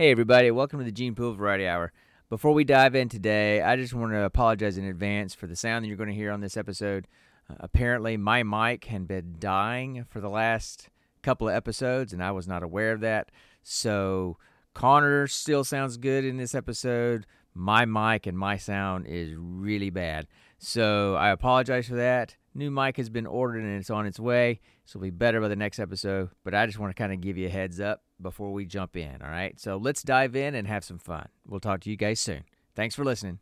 Hey, everybody, welcome to the Gene Pool Variety Hour. Before we dive in today, I just want to apologize in advance for the sound that you're going to hear on this episode. Uh, apparently, my mic had been dying for the last couple of episodes, and I was not aware of that. So, Connor still sounds good in this episode. My mic and my sound is really bad. So, I apologize for that. New mic has been ordered and it's on its way. So, it'll be better by the next episode. But I just want to kind of give you a heads up before we jump in. All right. So let's dive in and have some fun. We'll talk to you guys soon. Thanks for listening.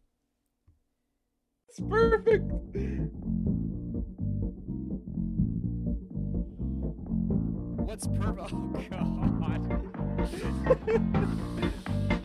It's perfect. What's perfect? Oh, God.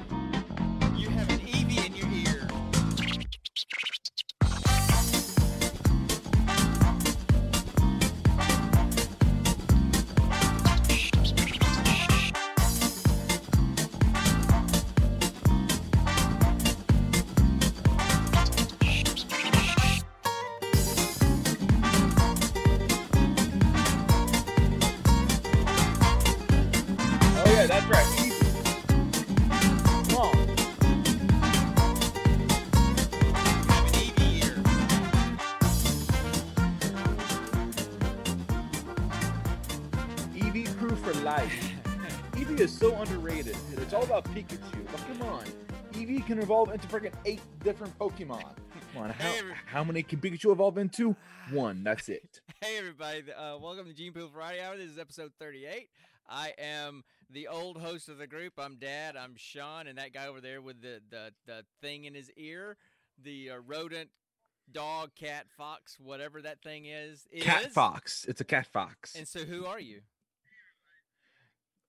evolve into freaking eight different Pokemon. Come on, how, Hey, how many can Pikachu evolve into? One. That's it. Hey everybody, uh, welcome to Gene Pool Variety Hour. This is episode 38. I am the old host of the group. I'm Dad. I'm Sean, and that guy over there with the the, the thing in his ear, the uh, rodent, dog, cat, fox, whatever that thing is. Cat is. fox. It's a cat fox. And so, who are you?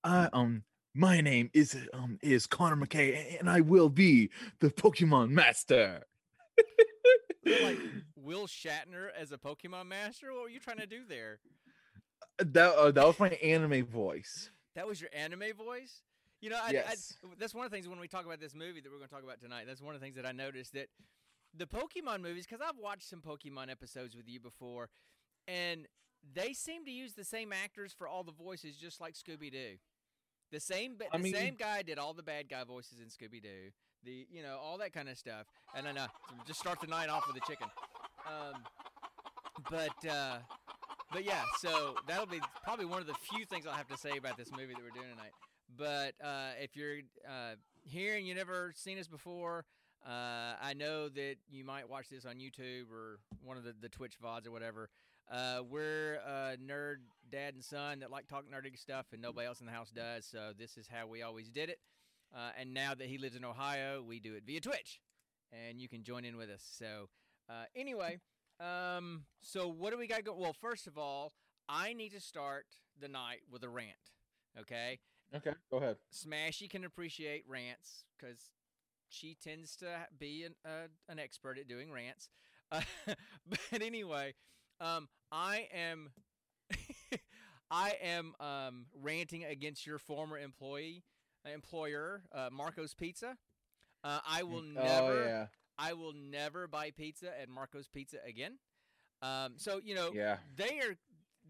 Uh, um, my name is um is Connor McKay, and I will be the Pokemon Master. like Will Shatner as a Pokemon master? What were you trying to do there? that uh, that was my anime voice. That was your anime voice. You know, I, Yes. I, that's one of the things when we talk about this movie that we're going to talk about tonight. That's one of the things that I noticed that the Pokemon movies, because I've watched some Pokemon episodes with you before, and they seem to use the same actors for all the voices, just like Scooby Doo. The same, but I the mean- same guy did all the bad guy voices in Scooby Doo. The you know all that kind of stuff. And then uh, just start the night off with a chicken. Um, but uh, but yeah, so that'll be probably one of the few things I'll have to say about this movie that we're doing tonight. But uh, if you're uh, here and you've never seen us before, uh, I know that you might watch this on YouTube or one of the, the Twitch VODs or whatever. Uh, we're a nerd dad and son that like talking nerdy stuff, and nobody else in the house does. So this is how we always did it. Uh, and now that he lives in Ohio, we do it via Twitch, and you can join in with us. So uh, anyway, um, so what do we got go? Well, first of all, I need to start the night with a rant. Okay, Okay, go ahead. Smashy can appreciate rants because she tends to be an uh, an expert at doing rants. Uh, but anyway, um, I am I am um, ranting against your former employee employer, uh, Marco's Pizza. Uh, I will never. Oh yeah, I will never buy pizza at Marco's Pizza again. Um, so you know yeah. they are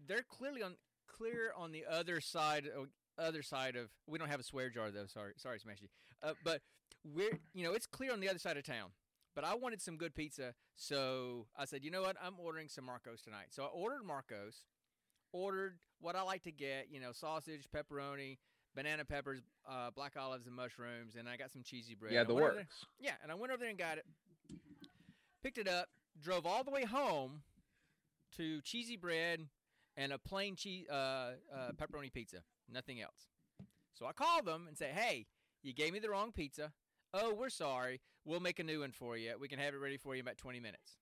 they're clearly on clear on the other side of other side of we don't have a swear jar though sorry sorry smashy uh, but we're you know it's clear on the other side of town but i wanted some good pizza so i said you know what i'm ordering some marcos tonight so i ordered marcos ordered what i like to get you know sausage pepperoni banana peppers uh, black olives and mushrooms and i got some cheesy bread Yeah, the over there- works. yeah, and I went over there and got it. Picked it up, drove all the way home to cheesy bread and a plain cheese uh, uh, pepperoni pizza, nothing else. So I called them and said, "Hey, you gave me the wrong pizza. Oh, we're sorry. We'll make a new one for you. We can have it ready for you in about 20 minutes."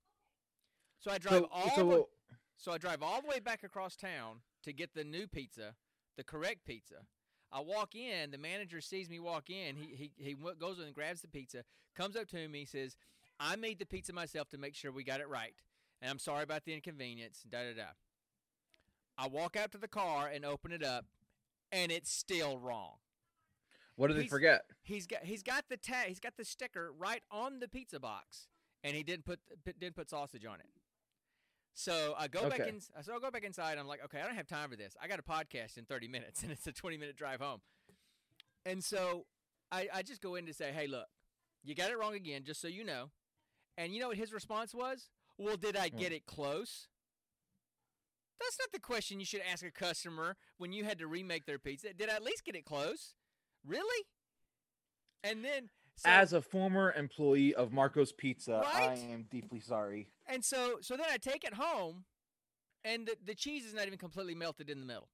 So I drive So, all the, so so I drive all the way back across town to get the new pizza, the correct pizza. I walk in, the manager sees me walk in. He he he goes and grabs the pizza, comes up to me, says, "I made the pizza myself to make sure we got it right, and I'm sorry about the inconvenience." Da da da. I walk out to the car and open it up, and it's still wrong. What did they he's- forget? He's got he's got the tag, he's got the sticker right on the pizza box, and he didn't put didn't put sausage on it. So I go back in. So I go back inside. I'm like, okay, I don't have time for this. I got a podcast in 30 minutes, and it's a 20 minute drive home. And so I, I just go in to say, hey, look, you got it wrong again, just so you know. And you know what his response was? Well, did I hmm. get it close? That's not the question you should ask a customer when you had to remake their pizza. Did I at least get it close? Really? And then so, As a former employee of Marco's Pizza, Right? I am deeply sorry. and so so then I take it home and the, the cheese is not even completely melted in the middle.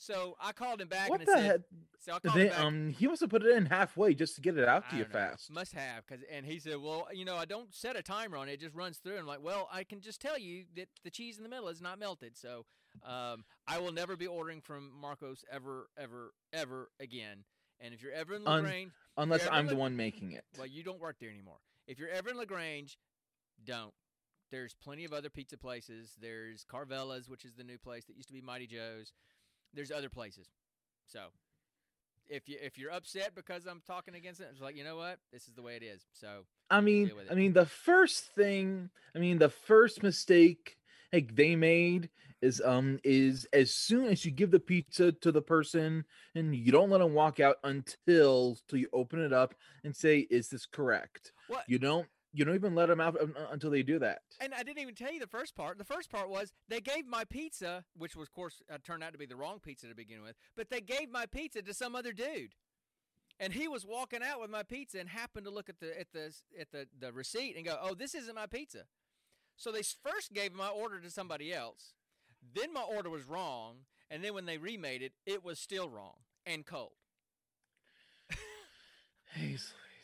So I called him back What and the said, heck? so I called They, um, he must have put it in halfway just to get it out I to you don't know. fast. Must have, cause and he said, well, you know, I don't set a timer on it; it just runs through. And I'm like, well, I can just tell you that the cheese in the middle is not melted, so um, I will never be ordering from Marcos ever, ever, ever again. And if you're ever in Un- Lagrange, Unless I'm the one making it. well, you don't work there anymore. If you're ever in Lagrange, don't. There's plenty of other pizza places. There's Carvella's, which is the new place that used to be Mighty Joe's. There's other places. So, if you if you're upset because I'm talking against it, it's like you know what, this is the way it is. So I mean, I mean, the first thing, I mean, the first mistake like they made is um is as soon as you give the pizza to the person and you don't let them walk out until till you open it up and say, "Is this correct?" what? You don't you don't even let them out un- un- until they do that. And I didn't even tell you the first part. The first part was they gave my pizza, which was, of course, uh, turned out to be the wrong pizza to begin with, but they gave my pizza to some other dude. And he was walking out with my pizza and happened to look at the at the at the, the receipt and go, "Oh, this isn't my pizza." So they first gave my order to somebody else. Then my order was wrong, and then when they remade it, it was still wrong and cold.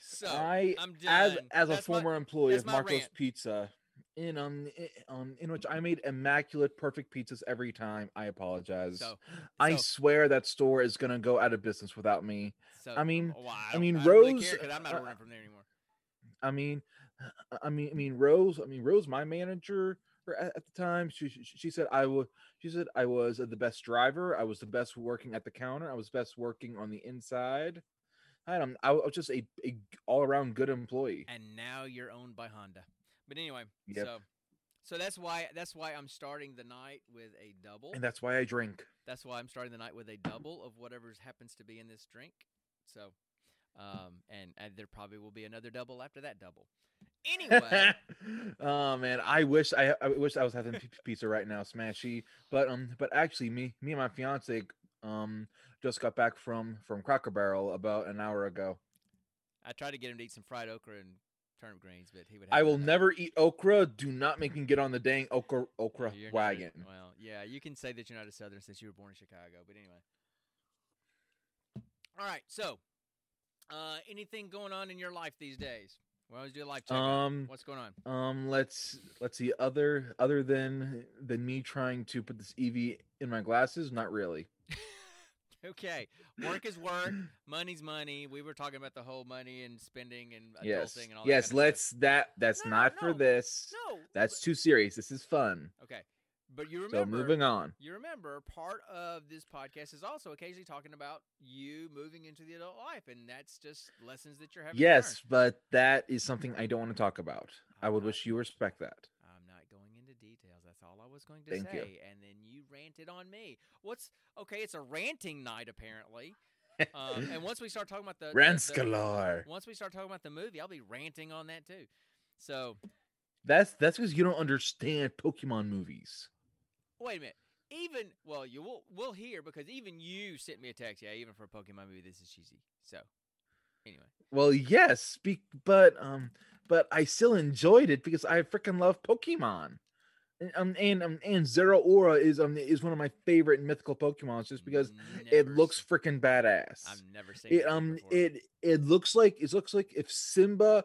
So I I'm as as a That's my- former employee of Marco's rant. Pizza, in um i- um in which I made immaculate, perfect pizzas every time. I apologize. So, I so- swear that store is gonna go out of business without me. so, I mean- well, I, I mean, don't really Rose, I'm not uh, ordering from there anymore. I mean, I mean, I mean, Rose. I mean, Rose, my manager er, at, at the time, she she, she said I was. She said I was uh, the best driver. I was the best working at the counter. I was best working on the inside. I don't. Um, I was just a, a all around good employee. and now you're owned by Honda. But anyway, Yep. so so that's why that's why I'm starting the night with a double. And that's why I drink. That's why I'm starting the night with a double of whatever happens to be in this drink. So, um, and, and there probably will be another double after that double. Anyway, oh man, I wish I I wish I was having pizza right now, smashy. But um, but actually, me me and my fiance um just got back from from Cracker Barrel about an hour ago. I tried to get him to eat some fried okra and turnip greens, but he would. I will never eat okra. Do not make me get on the dang okra okra You're not wagon. well, yeah, you can say that you're not a Southern since you were born in Chicago, but anyway. All right, so uh, anything going on in your life these days? We always do a life check. Um, What's going on? um, let's let's see. Other other than than me trying to put this EV in my glasses, not really. Okay, work is work, money's money. We were talking about the whole money and spending and adulting Yes, and all that. yes. kind of Let's stuff. that. That's No, no, not for this. No, That's too serious. This is fun. okay. But you So remember, moving on. you remember, part of this podcast is also occasionally talking about you moving into the adult life, and that's just lessons that you're having. Yes, but that is something I don't want to talk about. I I'm would not- wish you respect that. I'm not going into details. That's all I was going to Thank say. you. And then you ranted on me. What's okay? It's a ranting night apparently. Um, and once we start talking about the, the- once we start talking about the movie, I'll be ranting on that too. So That's that's because you don't understand Pokemon movies. Wait a minute. Even well, you will we'll hear because even you sent me a text. Yeah, even for a Pokemon movie, this is cheesy. So anyway, Well, yes, speak, but um, but I still enjoyed it because I freaking love Pokemon. And um, and um, and Zeraora is um is one of my favorite mythical Pokemons just because it looks freaking badass. I've never seen it um before. it it looks like it looks like if Simba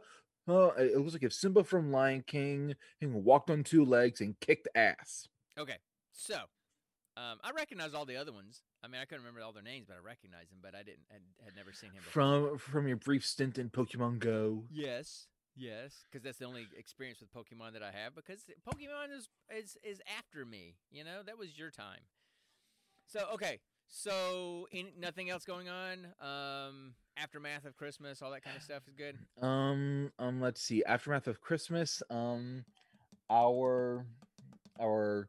uh, it looks like if Simba from Lion King walked on two legs and kicked ass. Okay, so um, I recognize all the other ones. I mean, I couldn't remember all their names, but I recognize them. But I didn't had, had never seen him before. From from your brief stint in Pokemon Go. Yes, yes, because that's the only experience with Pokemon that I have. Because Pokemon is is is after me. You know, that was your time. So okay, so in, nothing else going on. Um, aftermath of Christmas, all that kind of stuff is good. Um, um, let's see. Aftermath of Christmas. Um, our our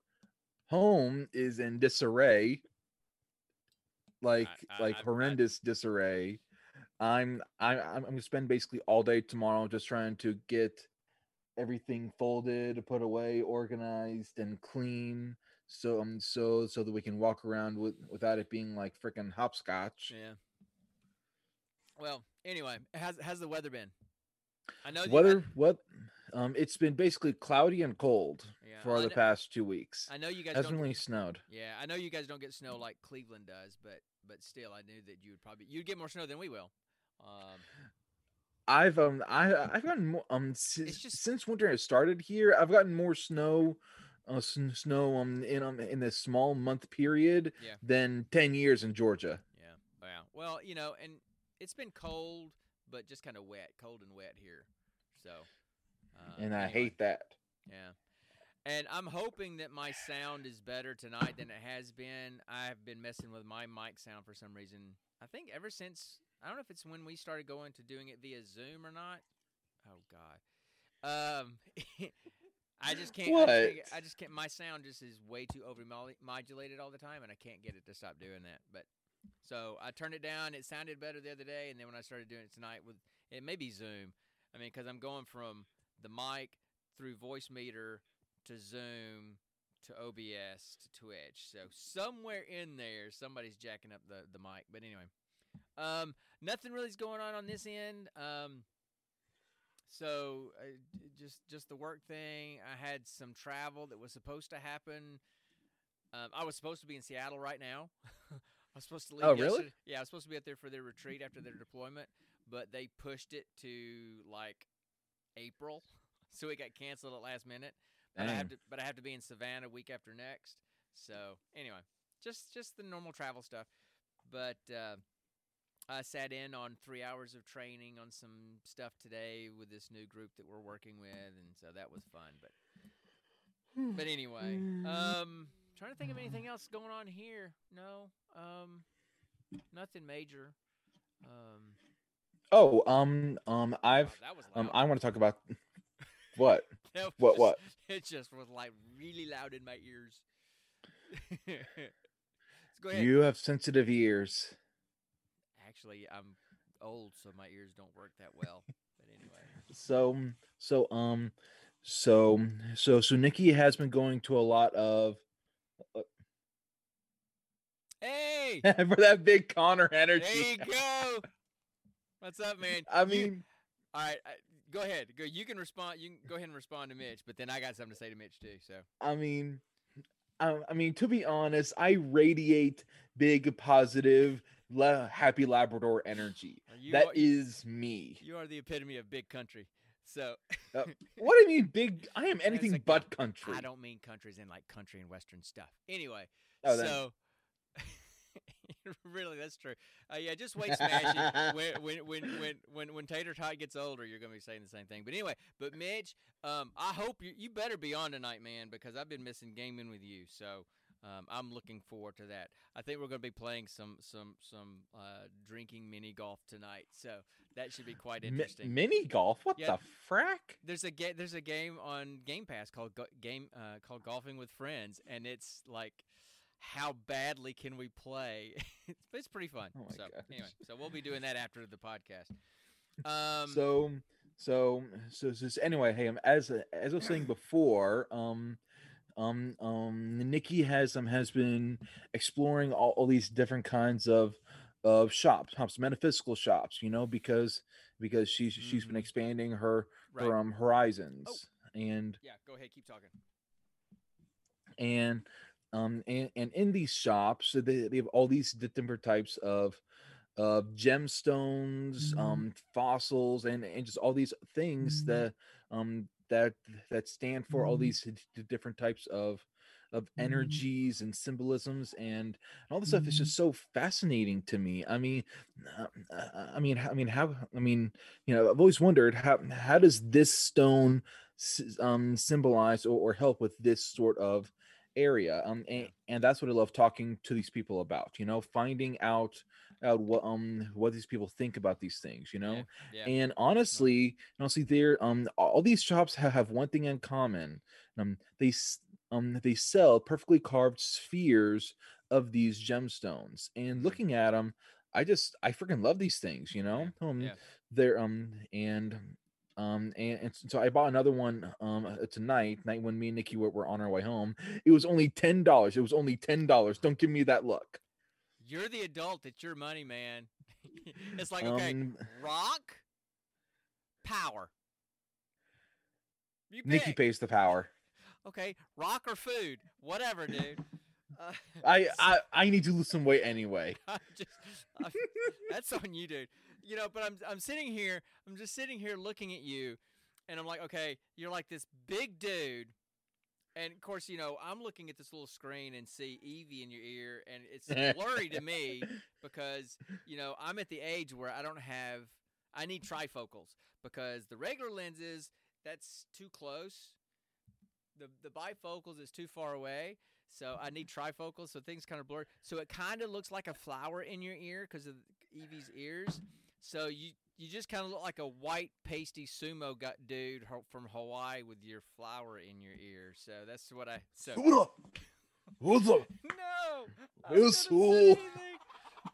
home is in disarray. Like I- like I- I- horrendous disarray. I'm I, I'm I'm gonna spend basically all day tomorrow just trying to get everything folded, put away, organized, and clean. So um so so that we can walk around with without it being like freaking hopscotch. Yeah. Well, anyway, how's how's the weather been? I know. I- Weather what um it's been basically cloudy and cold Yeah, for I the kn- past two weeks. I know you guys Hasn't don't. really snowed. Yeah, I know you guys don't get snow like Cleveland does, but but still, I knew that you would probably you'd get more snow than we will. Um, I've um I I've gotten more um It's since, just- since winter has started here. I've gotten more snow, uh, sn- snow um in um in this small month period Yeah. than ten years in Georgia. yeah, yeah. Well, you know, and it's been cold, but just kind of wet, cold and wet here. So. Uh, and I anyway. hate that. Yeah. And I'm hoping that my sound is better tonight than it has been. I've been messing with my mic sound for some reason. I think ever since I don't know if it's when we started going to doing it via Zoom or not. Oh God. Um I just can't I just, What? I just can't my sound just is way too over modulated all the time and I can't get it to stop doing that. But so I turned it down. It sounded better the other day and then when I started doing it tonight with it may be Zoom. I mean cuz I'm going from the mic through Voicemeeter to Zoom to OBS to Twitch. So somewhere in there, somebody's jacking up the the mic. But anyway, um, nothing really's going on on this end. Um, so uh, just just the work thing. I had some travel that was supposed to happen. Um, I was supposed to be in Seattle right now. I was supposed to leave. Oh, really? Yeah, I was supposed to be up there for their retreat after their deployment, but they pushed it to like April, so it got canceled at last minute. But I have to, but I have to be in Savannah week after next. So anyway, just just the normal travel stuff. But uh, I sat in on three hours of training on some stuff today with this new group that we're working with, and so that was fun. But but anyway, um, trying to think of anything else going on here. No, um, nothing major. Um, Oh, um, um, I've wow, that was um. I want to talk about what? What- just- what? It just was like really loud in my ears. Go ahead. You have sensitive ears. Actually, I'm old, so my ears don't work that well. But anyway, So, so, um, so, so, so Nikki has been going to a lot of hey, for that big Connor energy. there you go. What's up, man? I You- mean, all right, I, go ahead. Go. You can respond. You can go ahead and respond to Mitch, but then I got something to say to Mitch too. So I mean, I, I mean, to be honest, I radiate big, positive, la- happy Labrador energy. you That are, is me. you are the epitome of big country. So uh, What do you mean, big? I am anything guy- but country. I don't mean countries in like country and western stuff. Anyway, Oh, so really, that's true. Uh, yeah, just wait, Smashy. when, when when when when when Tater Tot gets older, you're gonna be saying the same thing. But anyway, but Mitch, um, I hope you you better be on tonight, man, because I've been missing gaming with you. So. Um, I'm looking forward to that. I think we're going to be playing some some some uh, drinking mini golf tonight, so that should be quite interesting. mini golf? What Yeah. the frack? There's a ga- there's a game on Game Pass called Go- game uh, called Golfing with Friends, and it's like how badly can we play? it's, it's pretty fun. Oh so gosh. anyway, so we'll be doing that after the podcast. Um, so so so so, anyway hey um, as as i was saying before um um um nikki has um has been exploring all, all these different kinds of of shops shops metaphysical shops you know because because she's she's been Mhm. expanding her right. her um horizons and yeah, go ahead, keep talking. and um and, and in these shops so they, they have all these different types of of gemstones Mm-hmm. um fossils and and just all these things that um that that stand for all Mm-hmm. these different types of of Mm-hmm. energies and symbolisms and all this stuff is just so fascinating to me i mean uh, uh, i mean i mean how i mean you know i've always wondered how how does this stone um symbolize or, or help with this sort of area um and, and that's what i love talking to these people about you know finding out out what um what these people think about these things you know Yeah, and honestly honestly they're um all these shops have, one thing in common um they um they sell perfectly carved spheres of these gemstones and Mhm. looking at them I just I freaking love these things, you know. Um, yeah. they're um and um and, and so I bought another one um uh, tonight night when me and Nikki were, were on our way home. It was only ten dollars. It was only ten dollars. Don't give me that look. You're the adult. It's your money, man. it's like okay, Um, rock, power. You Nikki pick. pays the power. Okay, rock or food, whatever, dude. Uh, I I I need to lose some weight anyway. Just, I'm- that's on you, dude. You know, but I'm I'm sitting here, I'm just sitting here looking at you, and I'm like, okay, you're like this big dude, and of course, you know, I'm looking at this little screen and see Evie in your ear, and it's blurry to me because you know I'm at the age where I don't have, I need trifocals because the regular lenses that's too close. The the bifocals is too far away, so I need trifocals, so things kind of blur. So it kind of looks like a flower in your ear because of Evie's ears. So you you just kind of look like a white pasty sumo gut dude from Hawaii with your flower in your ear. So that's what I. So? What's up? no, I It was was gonna say cool. anything.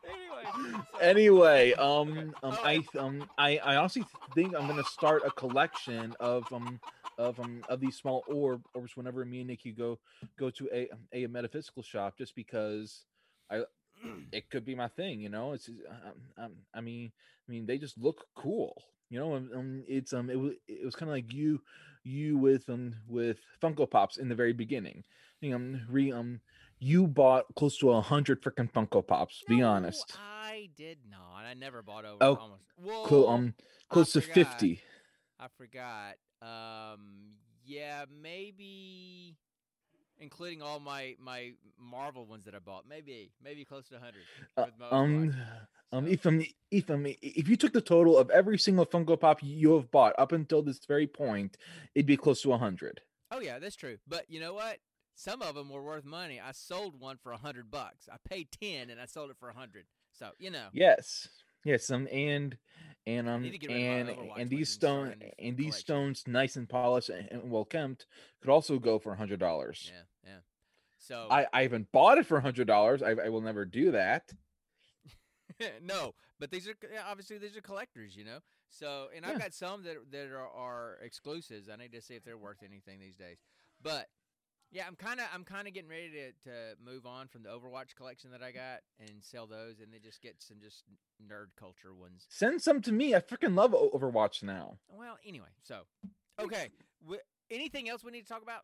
Anyway, Anyway, um, um, Oh, I um, I I honestly think I'm gonna start a collection of um of um of these small orb orbs whenever me and Nikki go go to a a metaphysical shop, just because I it could be my thing, you know. It's um, um I mean I mean they just look cool, you know. Um, um it's um it was it was kind of like you you with um with Funko Pops in the very beginning. You know, um, re um you bought close to a hundred freaking Funko Pops. Be honest. I did not. I never bought over Oh, almost. Whoa, Clo- um close to. 50 I forgot. Um, yeah, maybe including all my my Marvel ones that I bought. Maybe maybe close to hundred. Uh, um um if um if um if you took the total of every single funko pop you have bought up until this very point it'd be close to 100 oh yeah, that's true. But you know what? Some of them were worth money. I sold one for a hundred bucks. I paid ten and I sold it for a hundred. So you know. yes yes um and and um need to get rid of my and and these stone and these collection. stones nice and polished and, and well kept could also go for a hundred dollars Yeah, yeah. So i i haven't bought it for a hundred dollars I, I will never do that no, but these are obviously these are collectors, you know. So, and Yeah. I've got some that that are, are exclusives. I need to see if they're worth anything these days. But yeah, I'm kind of I'm kind of getting ready to, to move on from the Overwatch collection that I got and sell those, and then just get some just nerd culture ones. send some to me i freaking love overwatch now Well, anyway, so okay. W- anything else we need to talk about?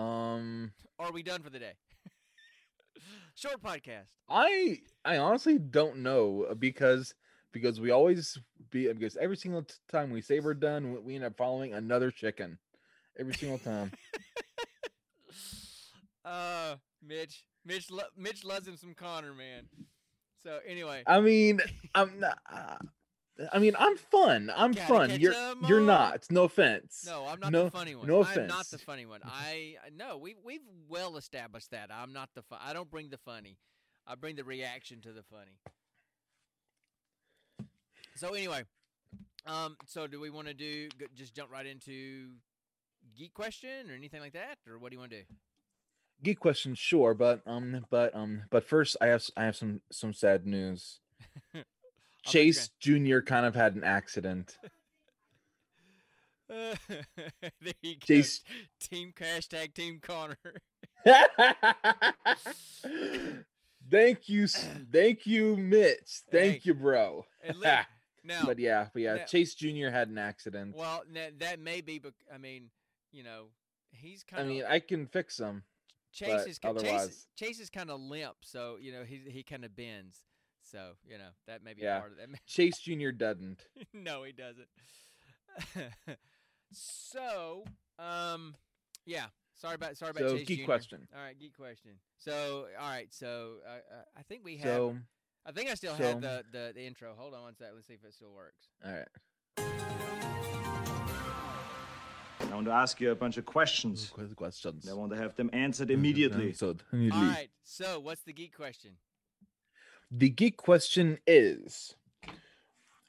um are we done for the day? Short podcast. I I honestly don't know uh, because because we always be because every single time we say we're done, we- we end up following another chicken every single time. uh, Mitch, Mitch, lo- Mitch loves him some Connor, man. So anyway, I mean, I'm not. uh, I mean, I'm fun. I'm Gotta fun. catch You're 'em you're all. not. No offense. no, I'm not no- the funny one. no offense. I'm not the funny one. I no, we we've well established that I'm not the fun. I don't bring the funny. I bring the reaction to the funny. So anyway, um, so do we want to do just jump right into geek question or anything like that, or what do you want to do? Geek question, sure, but um, but um, but first, I have I have some some sad news. I'll bet you're Chase Jr. kind of had an accident. there you go. Chase- Team hashtag Team Connor. thank you, thank you, Mitch. Thank Hey, you, bro. Now, but yeah, but yeah, now- Chase Jr. had an accident. well, that, that may be. but I mean, you know, he's kind of. I mean, I can fix him. Chase is ki- Chase, Chase is kind of limp, so you know he he kind of bends. So you know that may be Yeah. part of that. Chase Jr. doesn't. no, he doesn't. so, um, yeah. Sorry about sorry about So, Chase geek Jr. question. All right, geek question. So, all right, so uh, uh, I think we have. So, I think I still so- have the, the the intro. Hold on one sec. Let's see if it still works. all right. I want to ask you a bunch of questions. Questions. I want to have them answered immediately. So, All immediately. right. So, what's the geek question? The geek question is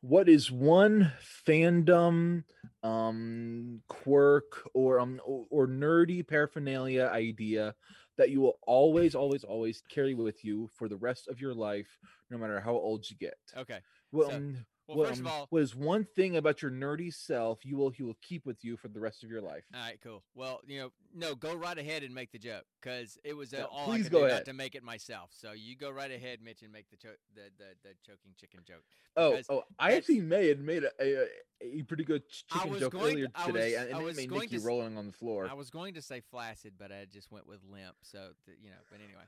what is one fandom um quirk or um or nerdy paraphernalia idea that you will always, always, always carry with you for the rest of your life, no matter how old you get. Okay. Well, so- um, Well, what, first of all, what is one thing about your nerdy self you will you will keep with you for the rest of your life? all right, cool. Well, you know, no, go right ahead and make the joke because it was uh, Yeah, all I could do not to make it myself. So you go right ahead, Mitch, and make the cho- the, the the choking chicken joke. Oh, oh, I actually may had made a, a, a pretty good chicken joke going earlier today, was- and, it was made to rolling on the floor. I was going to say flaccid, but I just went with limp. So th- you know, but anyway,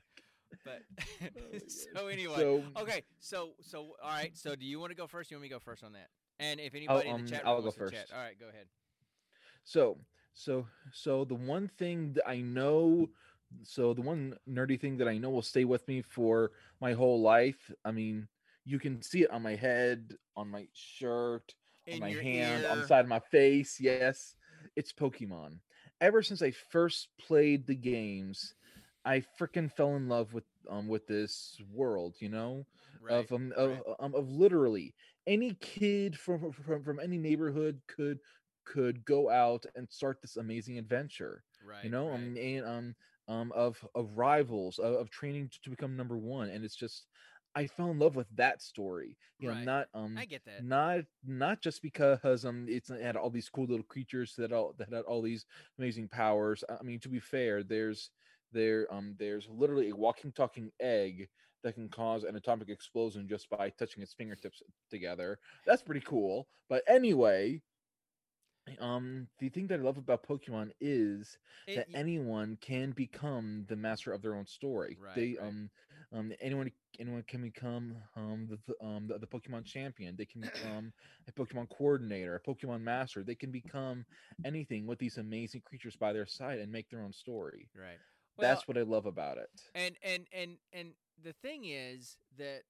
but so anyway, So, okay. So so all right. So do you want to go first? You want me to go first on that? And if I'll, anybody in um, the chat I'll go wants to chat, first. all right, go ahead. So, so, so the one thing that I know, so the one nerdy thing that I know will stay with me for my whole life. I mean, you can see it on my head, on my shirt, In on my your hand, on the side of my face. Yes, it's Pokemon. Ever since I first played the games, I freaking fell in love with um with this world. You know, Right. of um right. of, um, of literally any kid from from from any neighborhood could could go out and start this amazing adventure right. you know right. um and um um of of rivals of, of training to, to become number one and it's just i fell in love with that story you know Right. not um I get that. not not just because um it's it had all these cool little creatures that all that had all these amazing powers i mean to be fair there's there um there's literally a walking talking egg that can cause an atomic explosion just by touching its fingertips together that's pretty cool but anyway um the thing that i love about pokemon is It- that anyone can become the master of their own story. Right, they right. um um anyone anyone can become um the, the um the, the Pokemon champion. They can become a Pokemon coordinator, a Pokemon master. They can become anything with these amazing creatures by their side and make their own story. right. Well, That's what I love about it. and and and and the thing is that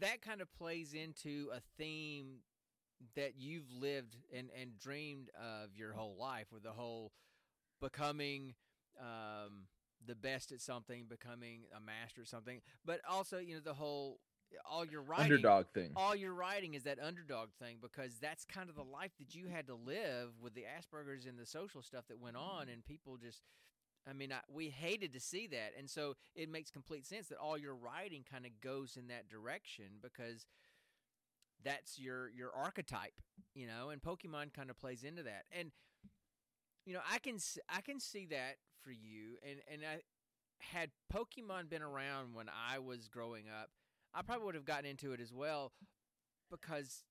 that kind of plays into a theme that you've lived and and dreamed of your whole life with the whole becoming um the best at something becoming a master at something but also you know the whole all your writing Underdog thing. all your writing is that underdog thing because that's kind of the life that you had to live with the Asperger's and the social stuff that went on, and people just. I mean, I, we hated to see that, and so it makes complete sense that all your writing kind of goes in that direction because that's your your archetype, you know, and Pokemon kind of plays into that. And you know, I can I can see that for you, and and I had Pokemon been around when I was growing up, I probably would have gotten into it as well because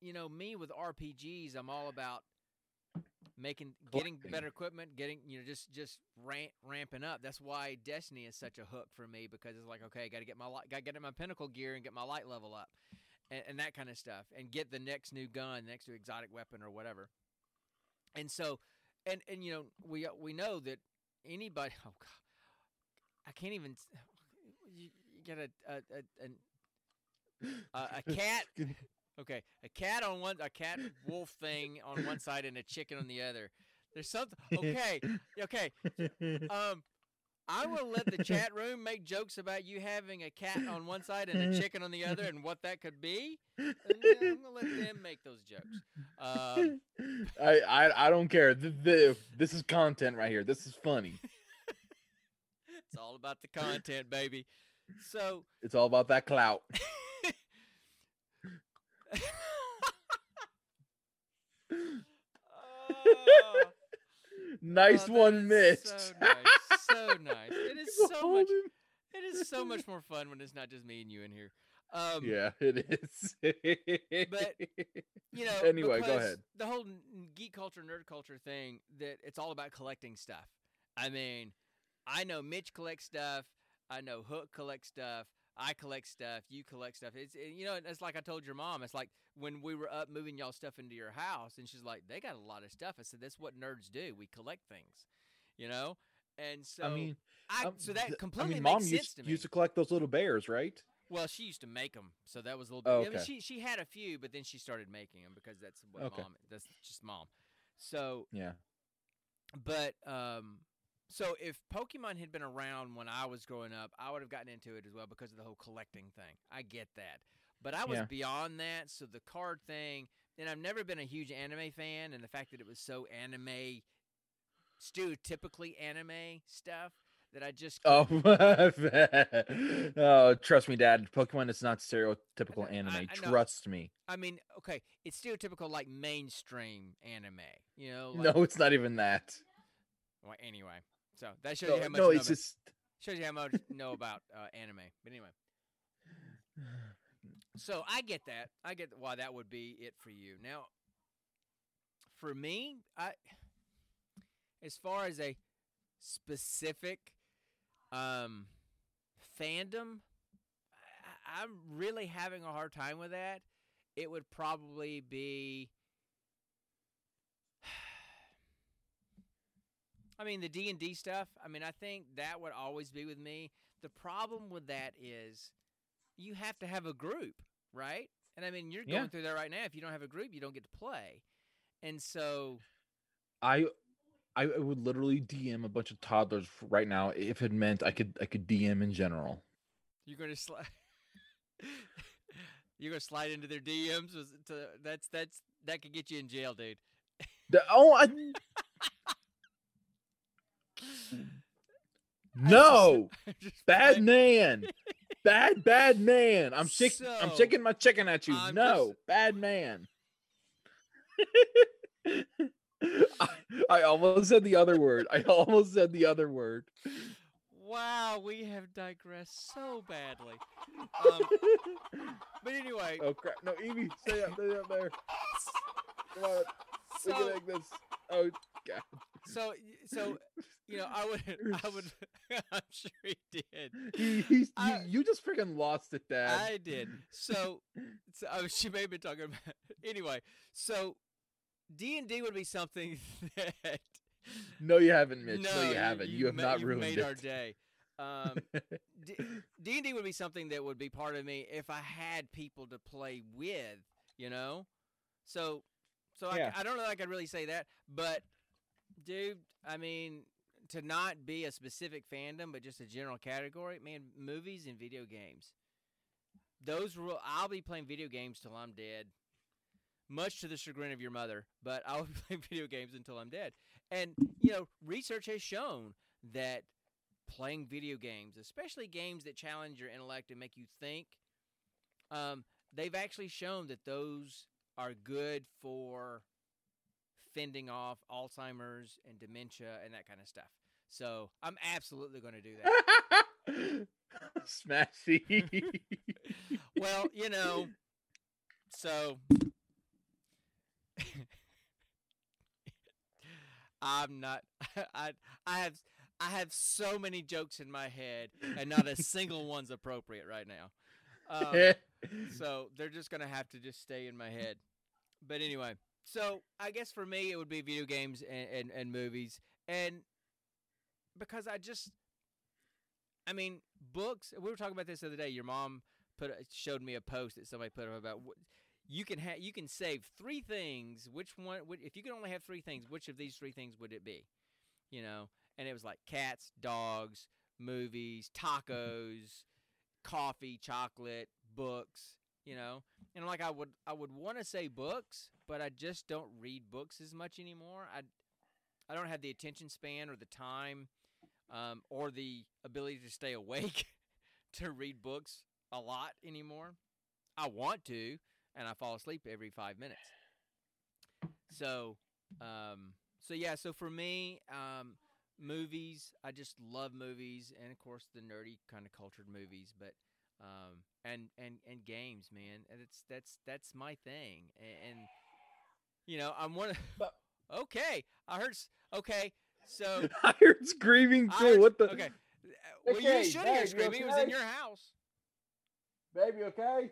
you know me with RPGs, I'm all about making getting better equipment, getting you know just just ramp, ramping up. That's why Destiny is such a hook for me because it's like okay, got to get my got to get in my pinnacle gear and get my light level up, and, and that kind of stuff, and get the next new gun, next new exotic weapon or whatever. And so, and and you know we we know that anybody. Oh God, I can't even. You, you get a a a, a, a cat. Okay, a cat on one, a cat wolf thing on one side, and a chicken on the other. There's something. Okay, okay. Um, I will let the chat room make jokes about you having a cat on one side and a chicken on the other, and what that could be. And then I'm gonna let them make those jokes. Um, I, I I don't care. Th- th- this is content right here. This is funny. it's all about the content, baby. So. It's all about that clout. Oh, Nice oh, one, Mitch. So nice, so nice. It is so much. It is so much more fun when it's not just me and you in here. Um, Yeah, it is. But, you know. Anyway, go ahead. The whole geek culture, nerd culture thing that it's all about collecting stuff. I mean, I know Mitch collects stuff. I know Hook collects stuff. I collect stuff. You collect stuff. It's you know, it's like I told your mom. It's like when we were up moving y'all stuff into your house, and she's like, "They got a lot of stuff." I said, "That's what nerds do. We collect things." You know. And so I mean, I, um, so that completely I mean, makes mom sense used, to me. used to collect those little bears, right? Well, she used to make them, so that was a little bit. Oh, I mean, okay. she she had a few, but then she started making them because that's what Okay. mom. That's just mom. So, Yeah. but um, so if Pokemon had been around when I was growing up, I would have gotten into it as well because of the whole collecting thing. I get that, but I was Yeah. beyond that. So the card thing, and I've never been a huge anime fan, and the fact that it was so anime, stereotypically anime stuff. that I just Oh, oh, trust me, Dad. Pokemon is not stereotypical I- anime. I know. Trust me. I mean, okay, it's stereotypical like mainstream anime. You know, like, No, it's not even that. Well, anyway, so that shows No, you how much no know it's about- just. shows you how much know about uh, anime. But anyway, so I get that. I get why that would be it for you. Now, for me, I as far as a specific um fandom, I, I'm really having a hard time with that. It would probably be. I mean the D and D stuff. I mean, I think that would always be with me. The problem with that is you have to have a group, right? And I mean, you're going Yeah. through that right now. If you don't have a group, you don't get to play. And so, I I would literally DM a bunch of toddlers right now if it meant I could I could DM in general. you're going to slide. you're going to slide into their DMs. To, that's that's that could get you in jail, dude. The- oh, I, no, I'm just bad playing- man, bad bad man. I'm. I'm So, chicken my chicken at you. I'm no, just- bad man. I, I almost said the other word. I almost said the other word. Wow, we have digressed so badly. Um, but anyway, oh crap! No, Evie, stay up, stay up there. Come on, we can make this. Oh god. So so you know, I would I would I'm sure he did. He, he's, I- you, you just freaking lost it, Dad. I did. So, so oh, she may have been talking about anyway. So D and D would be something that no, you haven't, Mitch. No, no, you haven't. You, have ma- not you ruined made it. our day. Um, D and D would be something that would be part of me if I had people to play with. You know, so so I, Yeah. I don't know. if I could really say that, but dude, I mean. To not be a specific fandom, but just a general category, man. Movies and video games. Those will. I'll be playing video games till I'm dead. Much to the chagrin of your mother, but I'll be playing video games until I'm dead. And you know, research has shown that playing video games, especially games that challenge your intellect and make you think, um, they've actually shown that those are good for fending off Alzheimer's and dementia and that kind of stuff. So I'm absolutely going to do that. Smashy. well, you know, so I'm not. I I have I have so many jokes in my head, and not a single one's appropriate right now. Um, so they're just gonna have to just stay in my head. But anyway, so I guess for me it would be video games and, and, and movies, and because I just, I mean, books. We were talking about this the other day. Your mom put showed me a post that somebody put up about you can have you can save three things. Which one? If you could only have three things, which of these three things would it be? You know, and it was like cats, dogs, movies, tacos, coffee, chocolate, books. You know, and like I would I would want to say books, but I just don't read books as much anymore. I I don't have the attention span or the time um, or the ability to stay awake to read books a lot anymore. I want to, and I fall asleep every five minutes. So, um, so yeah. So for me, um, movies. I just love movies, and of course the nerdy kind of cultured movies. But um, and and and games, man. And it's that's that's my thing. And, and you know, I'm one. Of, But- okay, I heard. Okay, so I heard screaming too. heard- what the? Okay. Well, you should hear you screaming. It was in your house. Baby, okay?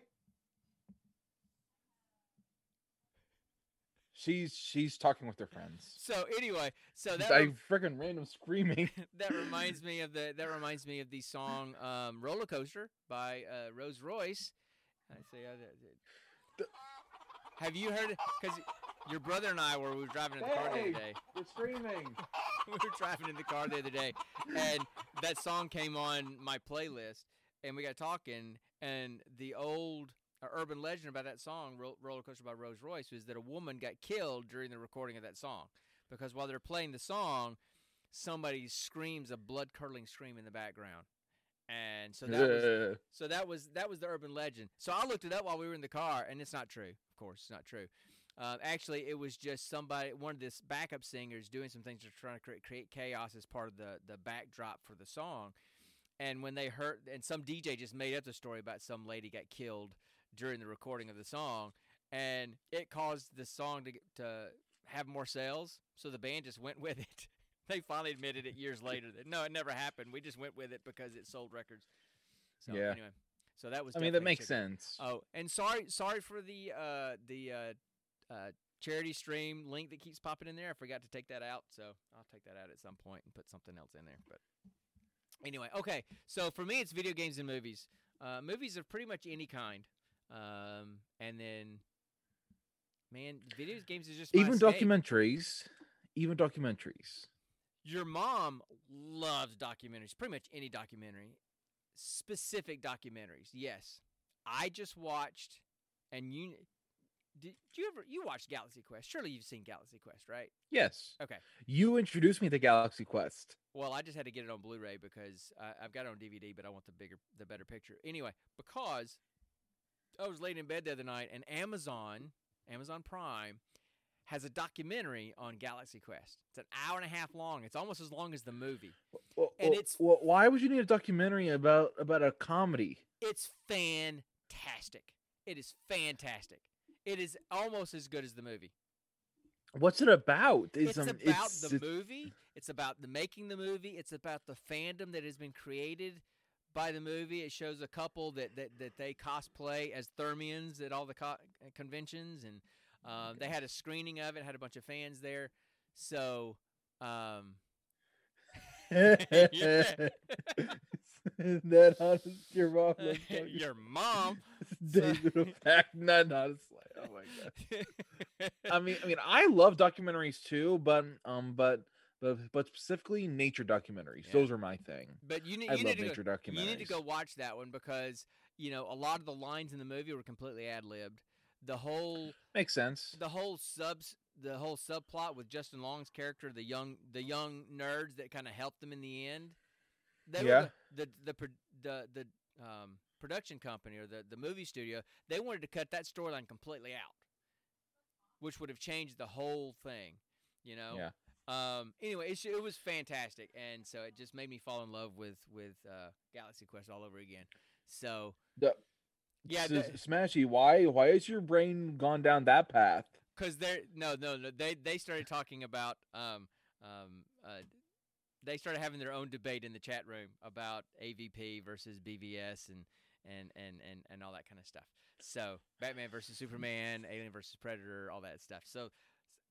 She's she's talking with her friends. So anyway, so that I freaking random screaming. that reminds me of the that reminds me of the song um, "Roller Coaster" by uh, Rose Royce. I say, uh, The- have you heard? Because your brother and I were we were driving in the car the other day. You're screaming. we were driving in the car the other day, and that song came on my playlist, and we got talking, and the old uh, urban legend about that song, Ro- "Roller Coaster" by Rose Royce, was that a woman got killed during the recording of that song, because while they're playing the song, somebody screams a blood curdling scream in the background, and so that was so that was that was the urban legend. So I looked it up while we were in the car, and it's not true. Of course, it's not true. Uh, actually, it was just somebody, one of this backup singers, doing some things to try to create, create chaos as part of the the backdrop for the song. And when they heard, and some DJ just made up the story about some lady got killed during the recording of the song, and it caused the song to to have more sales. So the band just went with it. they finally admitted it years later that no, it never happened. We just went with it because it sold records. So Yeah. anyway, so that was. I mean, that makes chicken. sense. Oh, and sorry, sorry for the uh, the uh, uh, charity stream link that keeps popping in there. I forgot to take that out, so I'll take that out at some point and put something else in there. But anyway, okay. So for me, it's video games and movies. Uh, movies of pretty much any kind, um, and then man, video games is just even escape. documentaries, even documentaries. Your mom loves documentaries, pretty much any documentary. Specific documentaries, yes. I just watched, and you did you ever you watched Galaxy Quest? Surely you've seen Galaxy Quest, right? Yes. Okay. You introduced me to Galaxy Quest. Well, I just had to get it on Blu-ray because I, I've got it on DVD, but I want the bigger, the better picture. Anyway, because I was laying in bed the other night, and Amazon, Amazon Prime, has a documentary on Galaxy Quest. It's an hour and a half long. It's almost as long as the movie. Well, And well- it's- well, why would you need a documentary about about a comedy? It's fantastic. It is fantastic. It is almost as good as the movie. What's it about? It's, um, about it's- the it's- movie. It's about the making the movie. It's about the fandom that has been created by the movie. It shows a couple that that, that they cosplay as Thermians at all the co- conventions, and um, they had a screening of it. Had a bunch of fans there. So um, that honest, your mom. your mom. David of fact, not honestly. Oh my god. I mean, I mean, I love documentaries too, but um, but but but specifically nature documentaries. Yeah. Those are my thing. but you, need I you love need to nature go, documentaries. You need to go watch that one because you know a lot of the lines in the movie were completely ad libbed. The whole Makes sense. the whole subs the whole subplot with Justin Long's character, the young the young nerds that kind of helped them in the end. They Yeah. were the the the the, the um, production company or the the movie studio. They wanted to cut that storyline completely out, which would have changed the whole thing. You know. Yeah. Um. Anyway, it's, it was fantastic, and so it just made me fall in love with with uh, Galaxy Quest all over again. So The- yeah, the- Smashy, why why has your brain gone down that path? because they're no no no they they started talking about um um uh they started having their own debate in the chat room about AVP versus BVS and and and and and all that kind of stuff. So Batman versus Superman, Alien versus Predator, all that stuff. So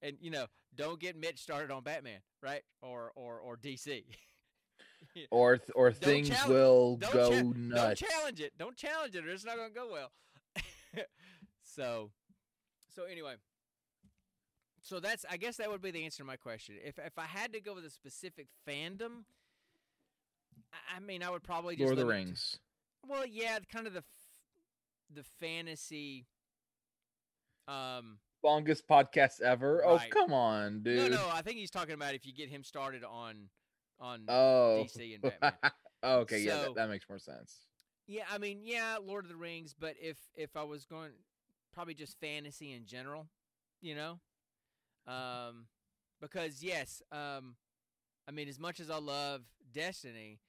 and you know don't get Mitch started on Batman, right? Or or or DC. Or th- or Don't things challenge- will don't go cha- don't nuts. challenge it. Don't challenge it, or it's not going to go well. so, so anyway, so that's I guess that would be the answer to my question. If if I had to go with a specific fandom, I, I mean, I would probably just Lord of the it to- Rings. well, yeah, kind of the f- the fantasy. Um, Longest podcast ever. Oh come on, dude. no, no, I think he's talking about if you get him started on on Oh. DC and Batman. oh, okay, yeah, that, that makes more sense. Yeah, I mean, yeah, Lord of the Rings, but if if I was going probably just fantasy in general, you know? Um because yes, um I mean as much as I love Destiny,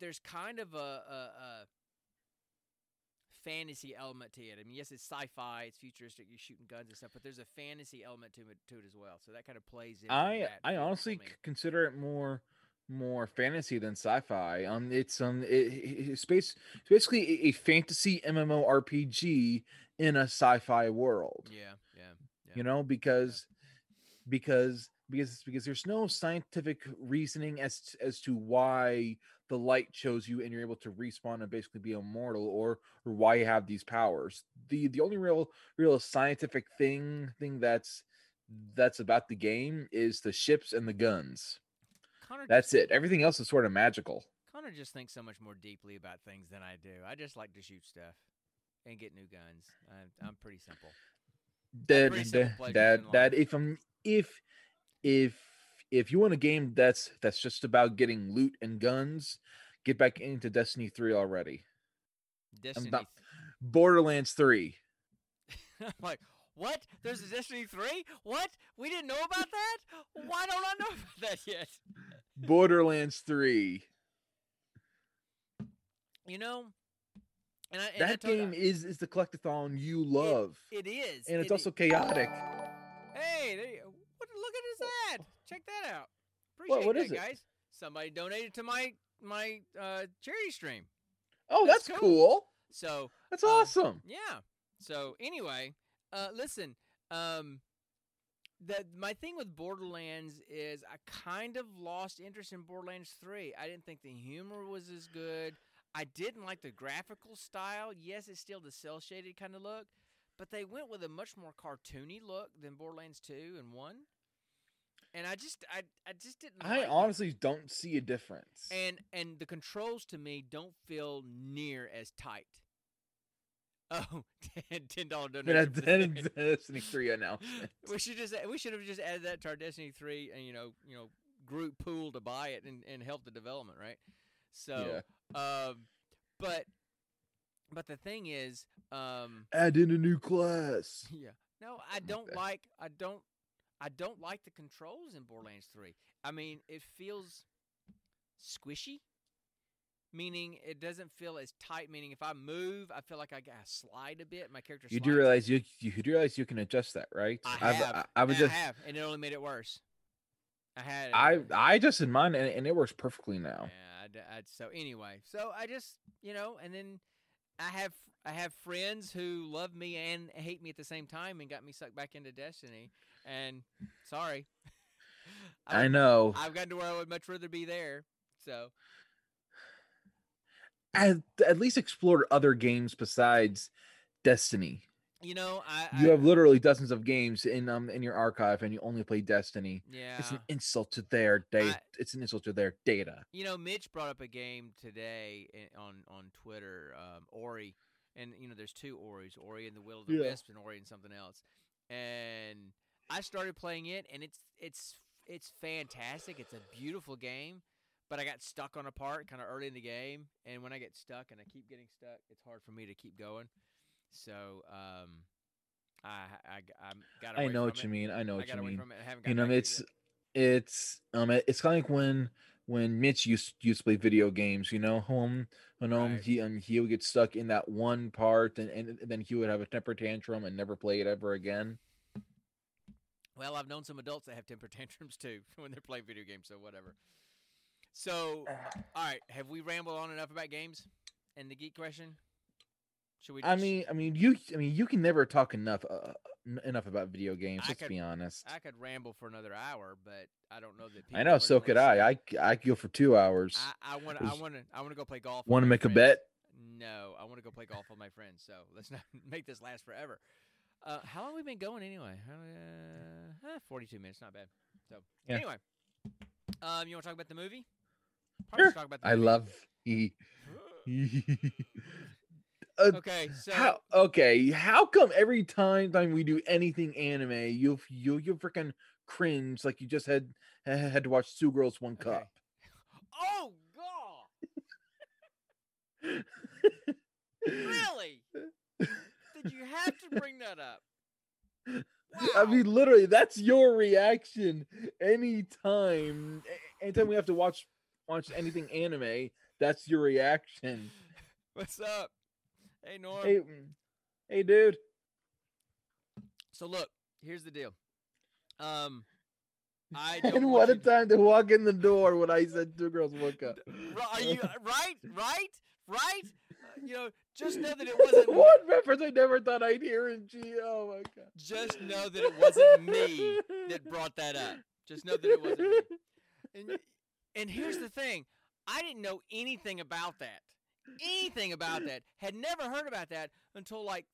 there's kind of a a, a fantasy element to it. I mean, yes, it's sci-fi, it's futuristic, you're shooting guns and stuff, but there's a fantasy element to it to it as well. So that kind of plays in. I that I honestly consider it more more fantasy than sci-fi. Um, it's um, it, it- it's, it's basically a, fantasy MMORPG in a sci-fi world. Yeah, yeah. yeah. You know, because because because because there's no scientific reasoning as as to why the light chose you and you're able to respawn and basically be immortal or or why you have these powers the the only real real scientific thing thing that's that's about the game is the ships and the guns Connor that's just- it everything else is sort of magical Connor just thinks so much more deeply about things than I do. I just like to shoot stuff and get new guns. I'm, I'm pretty simple. that pretty simple that that, that if i'm if if if you want a game that's that's just about getting loot and guns, get back into Destiny 3 already. Destiny. not- Borderlands 3. I'm like, what? There's a Destiny 3? What? We didn't know about that? Why don't I know about that yet? Borderlands 3. You know, and I, and That game is is the collectathon you love. It is, and it's it also chaotic. Hey, there you, what, look at his ad. Check that out. What- Appreciate what that, is it? guys. Somebody donated to my my uh, charity stream. Oh, That's that's, cool. cool. So That's Um, awesome. Yeah. So anyway, uh, listen. Um, the my thing with Borderlands is I kind of lost interest in Borderlands Three. I didn't think the humor was as good. I didn't like the graphical style. Yes, it's still the cell shaded kind of look, but they went with a much more cartoony look than Borderlands Two and One. And I just, I, I just didn't. I like it. honestly don't see a difference. And and the controls to me don't feel near as tight. Oh, ten dollar donation. that- Destiny 3 announcement. we should just we should have just added that to our Destiny three and you know you know group pool to buy it and, and help the development, right? So, um, but but the thing is, um, Add in a new class. yeah, no, I don't like I don't I don't like the controls in Borderlands three. I mean, it feels squishy. Meaning it doesn't feel as tight. Meaning if I move, I feel like I gotta slide a bit. My character. You do realize you you do realize you can adjust that, right? I I've- have. I, I was just I have, and it only made it worse. I had. I. I adjusted mine and, and it works perfectly now. Yeah. I I so anyway, so I just you know, and then I have I have friends who love me and hate me at the same time, and got me sucked back into Destiny. And sorry, I I've- know. I've gotten to where I would much rather be there. So At, at least explore other games besides Destiny. you know, I, You I have literally dozens of games in um in your archive, and you only play Destiny. yeah. It's an insult to their data. It's an insult to their data. You know, Mitch brought up a game today on on Twitter, um, Ori, and you know, there's two Oris, Ori and the Will of the Yeah. Wisp, and Ori and something else. And I started playing it, and it's it's it's fantastic. It's a beautiful game, but I got stuck on a part kind of early in the game, and when I get stuck and I keep getting stuck, it's hard for me to keep going. So, um, I I I got away I know from what it. you mean. I know I what you mean. from it. I haven't You know, it's yet. it's um it's kind of like when when Mitch used used to play video games. You know, home when um Right. he um he would get stuck in that one part, and, and then he would have a temper tantrum and never play it ever again. Well, I've known some adults that have temper tantrums too when they're playing video games, so whatever. So, all right, have we rambled on enough about games and the geek question? Should we? I mean, I mean, you, I mean, you can never talk enough, uh, enough about video games. I Let's could- be honest. I could ramble for another hour, but I don't know that. People I know, so could I. I. I, could go for two hours. I want to. I want to. I want to go play golf. Want to make a bet? No, I want to go play golf with my friends. So let's not make this last forever. Uh, how long have we been going anyway? Uh, eh, Forty-two minutes, not bad. So Yeah. anyway, um, you want to talk about the movie? Probably Sure. talk about the I movie. love E. Uh, Okay, so how okay? How come every time time we do anything anime, you you you freaking cringe like you just had had to watch Two Girls One Okay. Cup? Oh God! Really? Did you have to bring that up? I mean, literally, that's your reaction anytime. Anytime we have to watch watch anything anime, that's your reaction. What's up? Hey Norm. Hey, mm, hey, dude. So look, here's the deal. Um, I don't And what a time to walk in the door when I said Two Girls One up. Are you right? Right? Right? Uh, you know, just know that it wasn't. what reference I never thought I'd hear in G. Oh my god. Just know that it wasn't me that brought that up. Just know that it wasn't me. And, and here's the thing I didn't know anything about that. Anything about that. Had never heard about that until like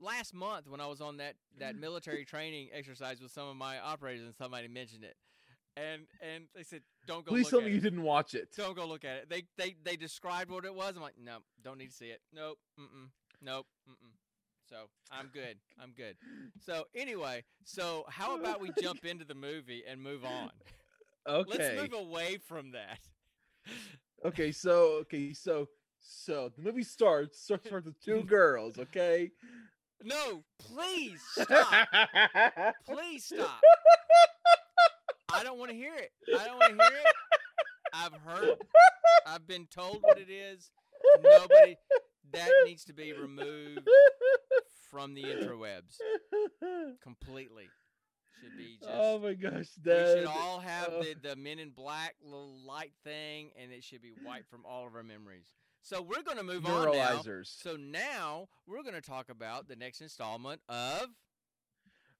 last month when I was on that, that military training exercise with some of my operators and somebody mentioned it. And and they said, don't go Please look tell me you didn't watch it. Don't go look at it. They they they described what it was. I'm like, no, don't need to see it. Nope. Mm-mm. Nope. Mm-mm. So I'm good. I'm good. So anyway, so how about we jump into the movie and move on? Okay. Let's move away from that. Okay, so okay, so so the movie starts starts with two girls, okay? No, please stop. please stop. I don't want to hear it. I don't want to hear it. I've heard. I've been told what it is. Nobody. That needs to be removed from the interwebs completely. Should be just. oh my gosh, we should that all have oh. the, the Men in Black little light thing, and it should be wiped from all of our memories. So we're going to move on now. neuralizers. So now we're going to talk about the next installment of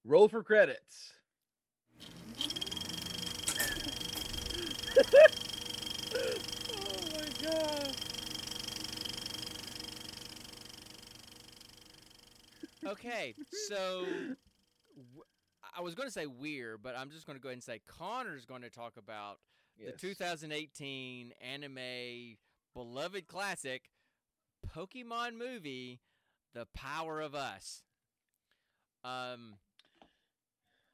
Roll for credits. Oh my god. Okay, so w- I was going to say we're, but I'm just going to go ahead and say Connor's going to talk about the 2018 anime beloved classic Pokemon movie, The Power of Us. Um.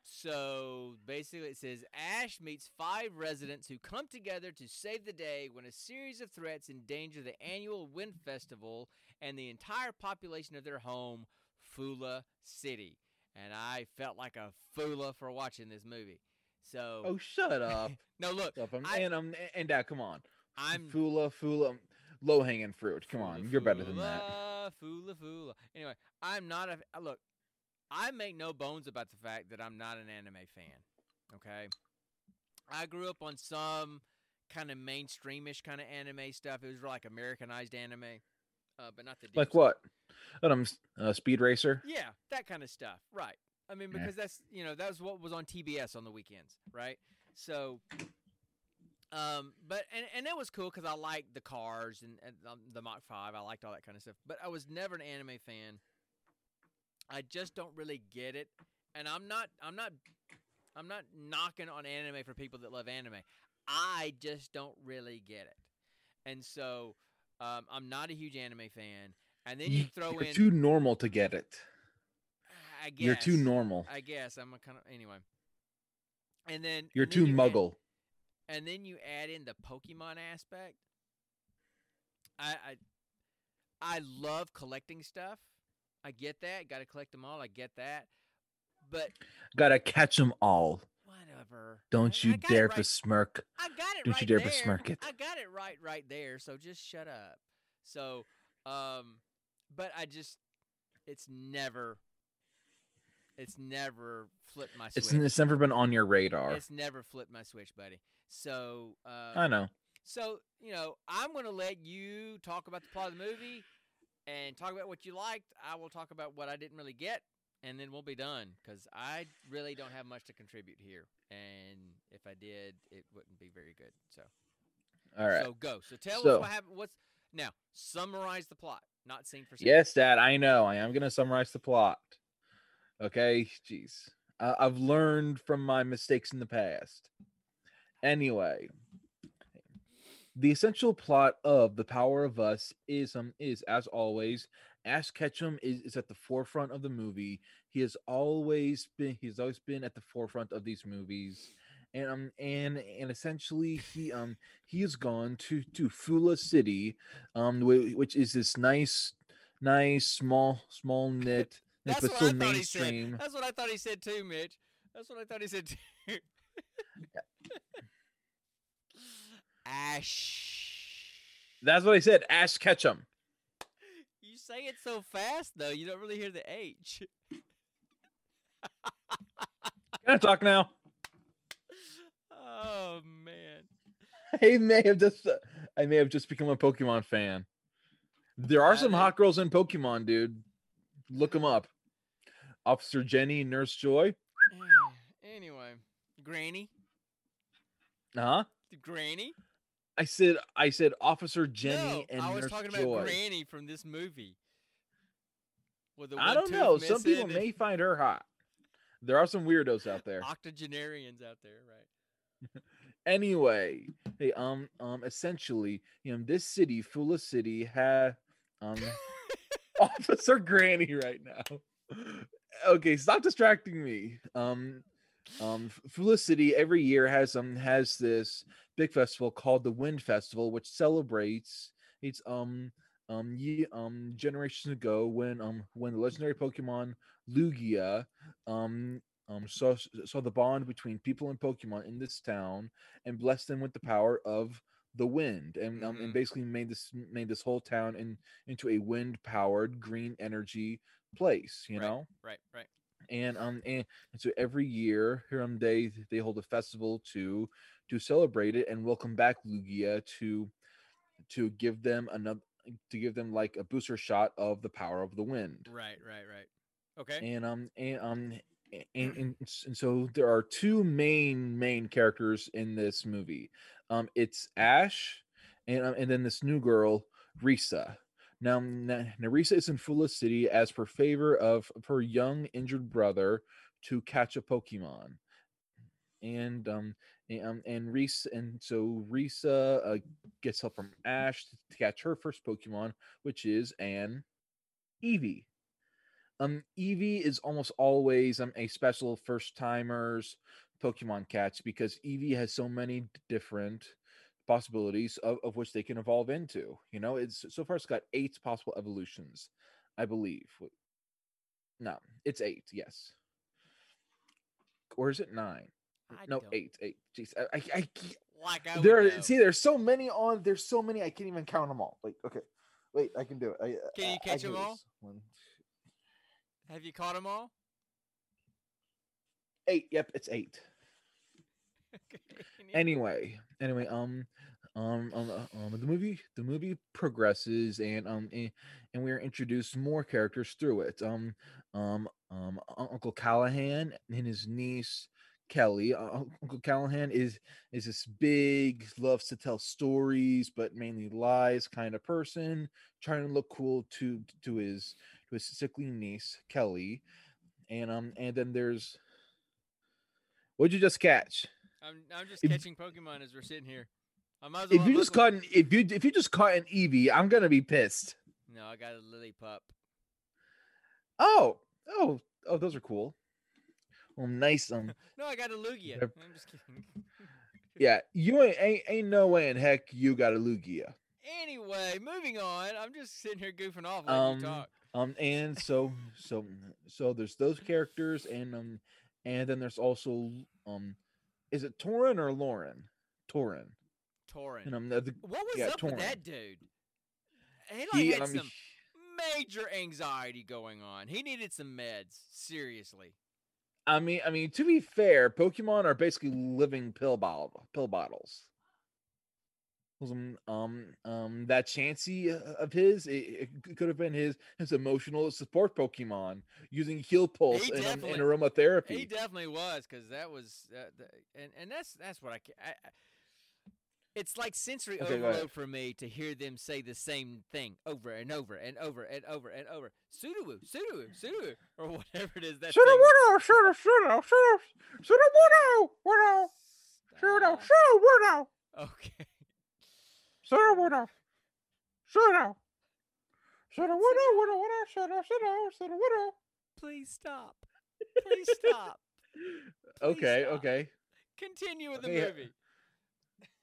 So basically, it says Ash meets five residents who come together to save the day when a series of threats endanger the annual Wind Festival and the entire population of their home, Fula City. And I felt like a fula for watching this movie. So Oh, shut up. no, look, Stop, um, I- and um, and Dad, come on. I'm Fula, Fula, low hanging fruit. Come Fula, on, you're better than that. fula, Fula. Anyway, I'm not a look. I make no bones about the fact that I'm not an anime fan. Okay, I grew up on some kind of mainstreamish kind of anime stuff. It was like Americanized anime, uh, but not the Like stuff. what? Um, uh, Speed Racer. Yeah, that kind of stuff. Right. I mean, Yeah. because that's you know that was what was on TBS on the weekends, right? So, um, but and and it was cool because I liked the cars and, and um, the Mach Five. I liked all that kind of stuff. But I was never an anime fan. I just don't really get it, and I'm not. I'm not. I'm not knocking on anime for people that love anime. I just don't really get it, and so um, I'm not a huge anime fan. And then you throw You're in too normal to get it. I guess You're too normal. I guess I'm a kind of anyway. And then You're and then too you add- muggle. and then you add in the Pokemon aspect. I I I love collecting stuff. I get that. Got to collect them all. I get that. But Gotta catch them all. whatever. Don't you dare right- besmirk. I got it don't right you dare there. besmirk it. I got it right right there. So just shut up. So um but I just it's never it's never flipped my switch. It's, it's never been on your radar. It's never flipped my switch, buddy. So, uh, I know. so you know, I'm gonna let you talk about the plot of the movie and talk about what you liked. I will talk about what I didn't really get, and then we'll be done because I really don't have much to contribute here, and if I did, it wouldn't be very good. So, All right. so go. So tell So- us what happened. What's now? Summarize the plot, not scene for scene. Yes, Dad. I know. I am gonna summarize the plot. Okay. Jeez. Uh, I've learned from my mistakes in the past. Anyway, the essential plot of the Power of Us is um is as always. Ash Ketchum is, is at the forefront of the movie. He has always been he's always been at the forefront of these movies. And um and and essentially he um he has gone to to Fula City, um which is this nice nice small small knit That's but what still I thought he said. mainstream. That's what I thought he said too, Mitch. That's what I thought he said too. Ash. That's what I said. Ash Ketchum. You say it so fast though, you don't really hear the H. Can I talk now? Oh man. I may have just uh, I may have just become a Pokemon fan. There are some Have hot girls in Pokemon, dude. Look them up. Officer Jenny, Nurse Joy. anyway, Granny. Huh? Granny. I said I said Officer Jenny no, and I was Nurse talking Joy. about Granny from this movie. I don't know. Some people may find her hot. There are some weirdos out there. octogenarians out there, right? anyway, hey, um, um, essentially, you know, this city, Fula City, had um Officer Granny right now. Okay, stop distracting me. Um, um Fula City every year has um has this big festival called the Wind Festival, which celebrates it's um um ye, um generations ago when um when the legendary Pokemon Lugia um um saw saw the bond between people and Pokemon in this town and blessed them with the power of the wind and um, Mhm. and basically made this made this whole town in into a wind powered green energy place you Right. know Right, right. And um and, and so every year here on day they hold a festival to to celebrate it and welcome back Lugia to to give them another to give them like a booster shot of the power of the wind Right, right, right. Okay. and um and um and, and, and so there are two main main characters in this movie um it's ash and um, and then this new girl risa now, now is in Fula City as per favor of her young injured brother to catch a pokemon and um and, um, and Risa and so Risa uh, gets help from Ash to catch her first Pokemon, which is an Eevee. Um, Eevee is almost always um a special first timers Pokemon catch because Eevee has so many different possibilities of, of which they can evolve into. You know, it's so far it's got eight possible evolutions, I believe. No, it's eight. Yes, or is it nine? I no, don't- eight. Eight. Jeez, I, I, I Like I there. See, there's so many on. There's so many. I can't even count them all. Like, Okay. Wait. I can do it. I, uh, Can you catch can 'em do all? One, Have you caught them all? eight. Yep, it's eight. Anyway anyway um um, um, uh, um the movie the movie progresses and um and, and we are introduced more characters through it. Um um um uncle callahan and his niece kelly uh, uncle callahan is is this big loves to tell stories but mainly lies kind of person trying to look cool to to his to his sickly niece kelly. And um and then there's what'd you just catch I'm I'm just if- catching Pokemon as we're sitting here. I might as well if you just caught an if you if you just caught an Eevee, I'm gonna be pissed. No, I got a Lillipup. Oh, oh, oh, those are cool. Well, nice. Um, No, I got a Lugia. I'm just kidding. yeah, you ain't ain't, ain't no way in heck you got a Lugia. Anyway, moving on. I'm just sitting here goofing off letting Um, you talk. Um, and so so so there's those characters, and um, and then there's also um, is it Torin or Lauren? Torin. Torin. And um, the, the- what was yeah, up with that dude? He like he had um, some major anxiety going on. He needed some meds. Seriously. I mean, I mean, to be fair, Pokemon are basically living pill bottle pill bottles. Um, um, um, that Chansey uh, of his, it, it could have been his his emotional support Pokemon using Heal Pulse He and, um, and aromatherapy. He definitely was because that was, uh, the, and and that's that's what I, I, I It's like sensory Okay, overload for me to hear them say the same thing over and over and over and over and over. Sudowoo, Sudowoo, Sudowoo, or whatever it is. That Shoulda, thing. woulda, shoulda, shoulda, shoulda, shoulda, woulda, woulda, shoulda, Stop. shoulda, woulda, Okay. Shoulda, woulda, shoulda, shoulda, woulda, woulda, woulda, shoulda, shoulda, shoulda, woulda. Please stop. Please stop. Please Okay, stop. okay, Continue with the Okay, uh, movie.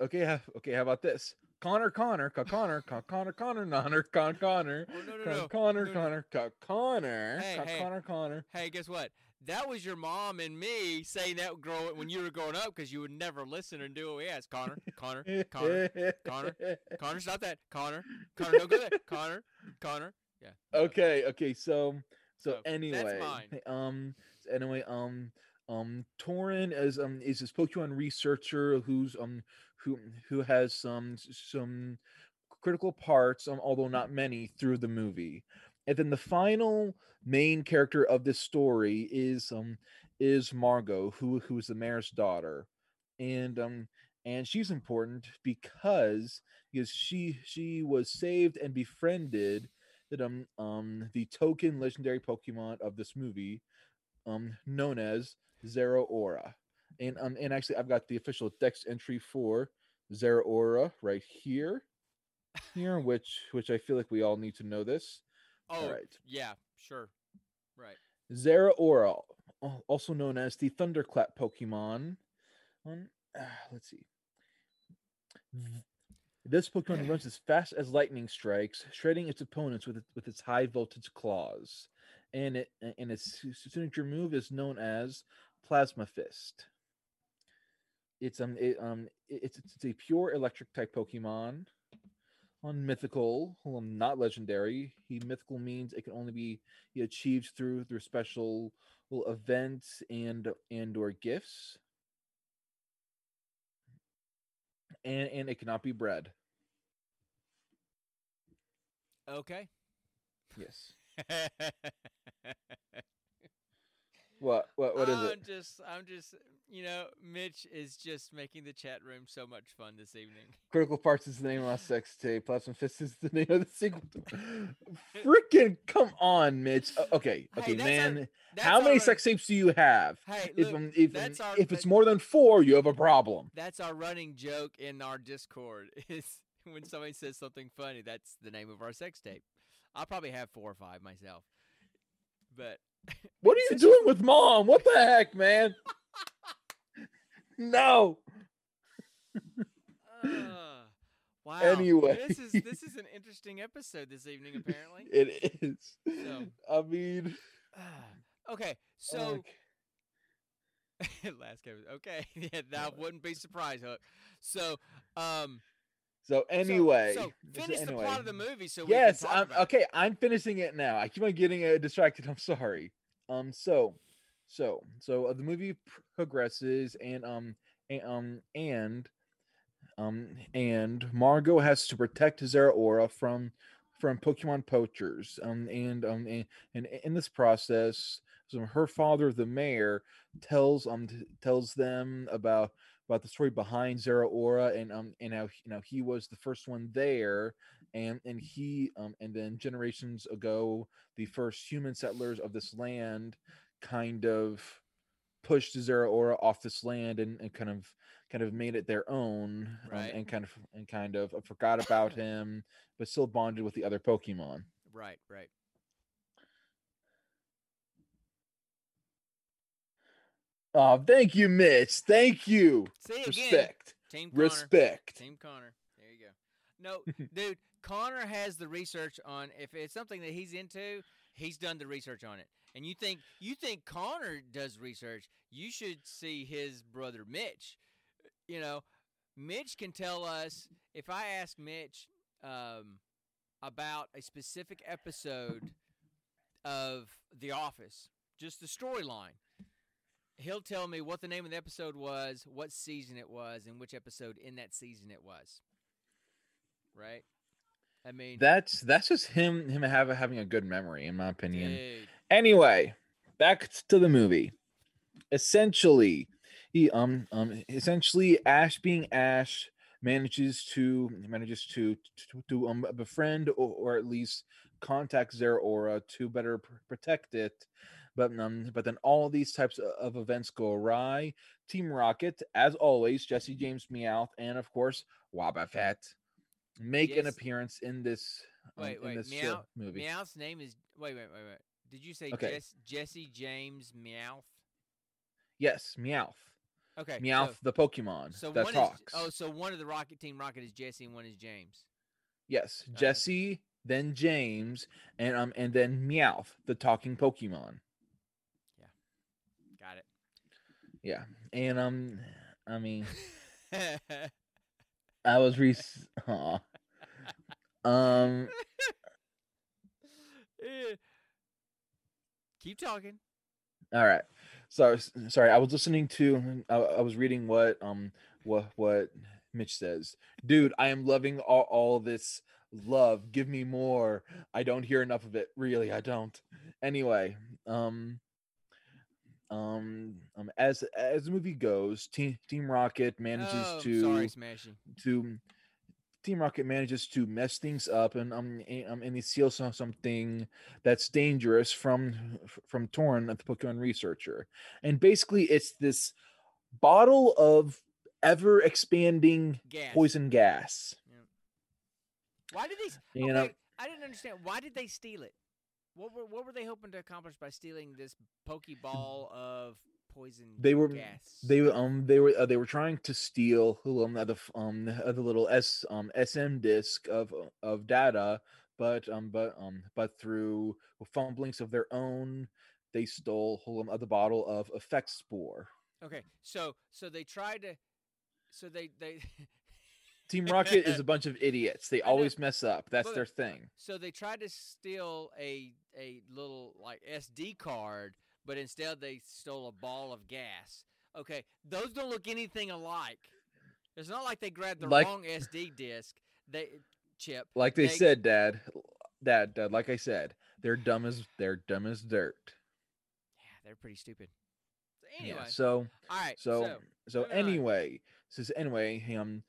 okay, ha- okay. How about this? Connor, Connor, Ca- Connor, Ca- Connor, Connor, Connor, Con, Connor, Oh, no, no, Con, no. Connor, No, no. Connor, Ca- Connor, Hey, Ca- hey. Connor, Connor. Hey, guess what? That was your mom and me saying that grow when you were growing up because you would never listen and do what we asked. Connor, Connor, Connor, Connor. Connor, stop that. Connor, Connor, no go there. Connor, Connor. Yeah. okay okay so so, So, that's anyway mine. um so anyway um um Torin is um is this Pokemon researcher who's um who who has some some critical parts um although not many through the movie and then the final main character of this story is um is Margot who who is the mayor's daughter and um and she's important because because she she was saved and befriended that um um the token legendary Pokemon of this movie, um known as Zeraora, and um and actually I've got the official dex entry for Zeraora right here, here which which I feel like we all need to know this. Oh, right. yeah, sure. Right. Zeraora also known as the Thunderclap Pokemon. Um, ah, let's see. This Pokemon runs as fast as lightning strikes, shredding its opponents with with its high voltage claws, and it and its signature move is known as Plasma Fist. It's um it, um it- it's it's a pure electric type Pokemon. On mythical, well, um, not legendary. He mythical means it can only be he achieved through through special well, events and and or gifts. And and it cannot be bred. Okay. Yes. What what what is I'm it? just, I'm just, you know, Mitch is just making the chat room so much fun this evening. Critical Parts is the name of my sex tape. Plasma Fist is the name of the sequel. Freaking come on, Mitch. O- Okay, Hey, okay, our- man. How many our- sex tapes do you have? Hey, If look, um, if um, our- if it's more than four, you have a problem. That's our running joke in our Discord. Is when somebody says something funny, that's the name of our sex tape. I'll probably have four or five myself. But What are you doing with mom? What the heck, man? no. uh, wow. Anyway. this is this is an interesting episode this evening. Apparently. It is. So- I mean, okay, so like, last Kevin. Okay, yeah, that wouldn't be surprise Hook. So, um, so anyway. so, so finish the anyway. plot of the movie. So yes, I'm okay. I'm finishing it now. I keep on getting uh, distracted. I'm sorry. Um, so, so, so uh, the movie progresses, and um, and, um, and um, and Margot has to protect Zeraora from from Pokemon poachers. Um, and um, and, and in this process, so her father, the mayor, tells um tells them about about the story behind Zeraora and um and how you know he was the first one there and and he um and then generations ago the first human settlers of this land kind of pushed Zeraora off this land and, and kind of kind of made it their own um, Right. and kind of and kind of forgot about him but still bonded with the other Pokemon. Right, right. Oh, thank you, Mitch. Thank you. See again, Respect. Team Connor. Respect. Team Connor. There you go. No, dude, Connor has the research on if it's something that he's into, he's done the research on it. And you think you think Connor does research, you should see his brother Mitch. You know, Mitch can tell us if I ask Mitch um, about a specific episode of The Office, just the storyline. He'll tell me what the name of the episode was, what season it was, and which episode in that season it was. Right? I mean, That's that's just him him have, having a good memory, in my opinion. dude, Anyway, back to the movie. Essentially, he um um essentially Ash being Ash manages to manages to to, to um befriend or, or at least contact Zeraora to better pr- protect it. But um, but then all these types of events go awry. Team Rocket, as always, Jessie James Meowth, and of course Wobbuffet make an appearance in this um, wait, in wait. this uh, Meow, movie. Meowth's name is. Wait, wait, wait, wait. Did you say Okay. Jess, Jessie James Meowth? Yes, Meowth. Okay. Meowth, So, the Pokemon so that one talks. is. Oh, so one of the Rocket Team Rocket is Jessie and one is James. yes, okay. Jessie, then James, and um, and then Meowth, the talking Pokemon. Got Yeah, and um, I mean. I was re. Aw. Um, Eh. Keep talking. all right. So sorry, I was listening to. I, I was reading what um what what Mitch says. Dude, I am loving all all this love. Give me more. I don't hear enough of it. Really, I don't. Anyway, um. Um, um, as as the movie goes, Team Team Rocket manages oh, to sorry, Smashy. to Team Rocket manages to mess things up and um and, um and they steal some, something that's dangerous from from Torin, the Pokemon researcher, and basically it's this bottle of ever expanding poison gas. Yeah. Why did they? You okay, know- I didn't understand. Why did they steal it? What were what were they hoping to accomplish by stealing this pokeball of poison? They were- gas? They were um they were uh, they were trying to steal um the um uh, the little S um SM disk of uh, of data, but um but um but through fumblings of their own, they stole um, uh, the bottle of effect spore. okay. So so they tried to. So they they. Team Rocket is a bunch of idiots. They always mess up. That's but- their thing. So they tried to steal a a little like SD card, but instead they stole a ball of gas. Okay, those don't look anything alike. It's not like they grabbed the Like- wrong SD disc. They chip. Like they they- said, Dad, Dad, Dad. Like I said, they're dumb as they're dumb as dirt. Yeah, they're pretty stupid. So Yeah, anyway, so all right. so so so moving on. anyway, says anyway, um,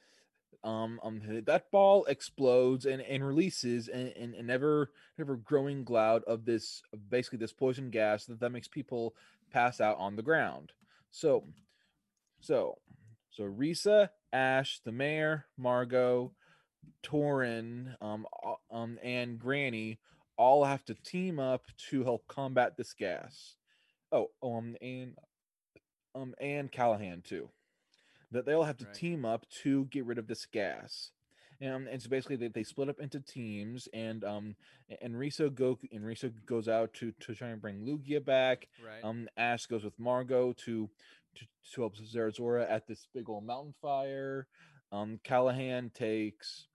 um, um, that ball explodes and and releases an, an, an ever ever growing cloud of this basically this poison gas that that makes people pass out on the ground. So, so, so Risa, Ash, the mayor, Margot, Torin, um, um, and Granny all have to team up to help combat this gas. Oh, um, and um, and Callahan too. That they all have to Right. team up to get rid of this gas. Um, and so basically they, they split up into teams and um and Risa go and Risa goes out to to try and bring Lugia back. right. Um Ash goes with Margot to to, to help Zeraora at this big old mountain fire. Um Callahan takes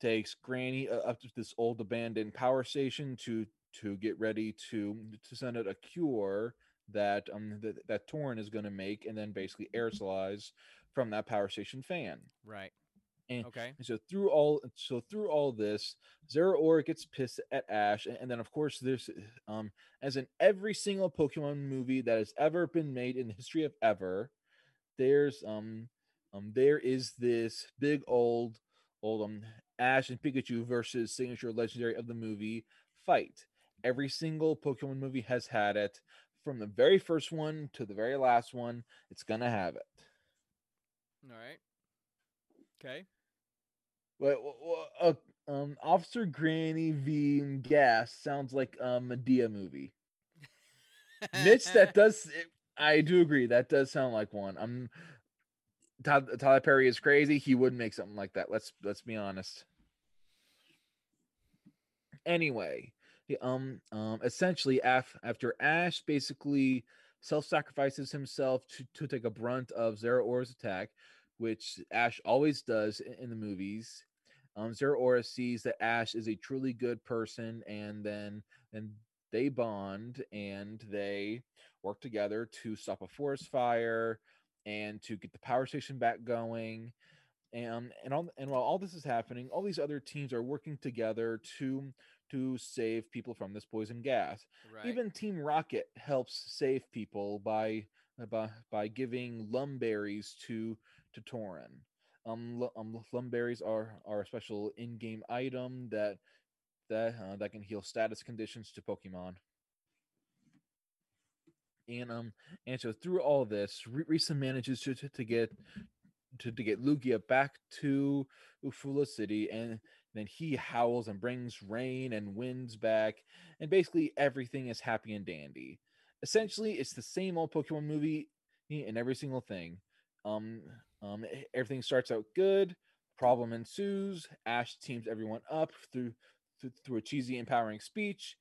takes Granny uh, up to this old abandoned power station to to get ready to to send out a cure that um that, that Torin is going to make and then basically aerosolize from that power station fan. right. and- Okay. And so through all so through all this, Zeraora gets pissed at Ash, and then of course there's um as in every single Pokemon movie that has ever been made in the history of ever, there's um um there is this big old old um Ash and Pikachu versus signature legendary of the movie fight. Every single Pokemon movie has had it. From the very first one to the very last one, it's gonna have it. All right. Okay. Wait, uh, um, Officer Granny v. Gas sounds like a Madea movie. Mitch, that does. it- I do agree. That does sound like one. I'm. Tyler, Tyler Perry is crazy. He wouldn't make something like that. Let's let's be honest. Anyway, um, um, essentially, af- after Ash basically self-sacrifices himself to to take a brunt of Zero Zeraora's attack, which Ash always does i- in the movies. Um, Zero Zeraora sees that Ash is a truly good person, and then and they bond and they work together to stop a forest fire and to get the power station back going. And and all and while all this is happening, all these other teams are working together to to save people from this poison gas. Right. Even Team Rocket helps save people by uh, by by giving Lum Berries to to Torin. Um, lu- um Lum Berries are are a special in-game item that that uh, that can heal status conditions to Pokemon. And um and so through all this, Risa manages to, to to get to, to get Lugia back to Fula City, and then he howls and brings rain and winds back, and basically everything is happy and dandy. Essentially, it's the same old Pokemon movie in every single thing. Um, um, everything starts out good. Problem ensues. Ash teams everyone up through through, through a cheesy, empowering speech.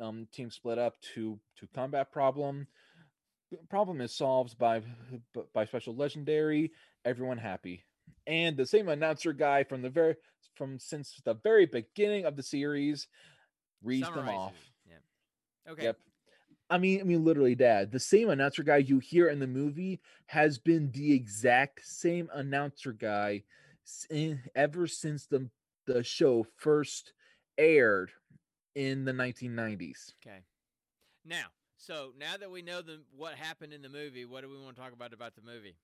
Um, team split up to to combat problem. Problem is solved by by special legendary. Everyone happy, and the same announcer guy from the very from since the very beginning of the series reads them off. it. Yeah. Okay. Yep. I mean, I mean, literally, Dad. The same announcer guy you hear in the movie has been the exact same announcer guy in, eh, ever since the the show first aired in the 1990s. Okay. Now, so now that we know the what happened in the movie, what do we want to talk about about the movie?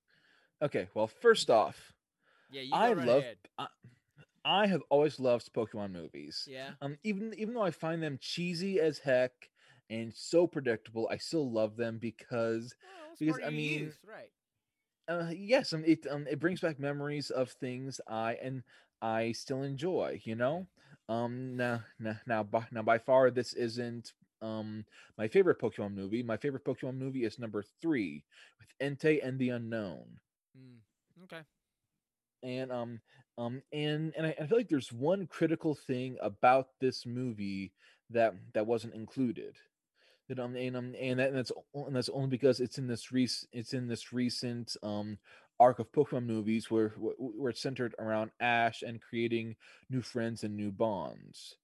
Okay, well, first off, Yeah, I right love. I, I have always loved Pokemon movies. Yeah. Um, even even though I find them cheesy as heck and so predictable, I still love them because Well, Because, I mean, youth, right? uh yes um, it um it brings back memories of things i and i still enjoy you know Um, now, now, now, by, now, by far, this isn't um my favorite Pokemon movie. My favorite Pokemon movie is number three with Entei and the Unown. Mm, okay. And um um and and I, I feel like there's one critical thing about this movie that that wasn't included. That um and um and, that, and that's and that's only because it's in this recent it's in this recent um arc of Pokemon movies where wh- where it's centered around Ash and creating new friends and new bonds.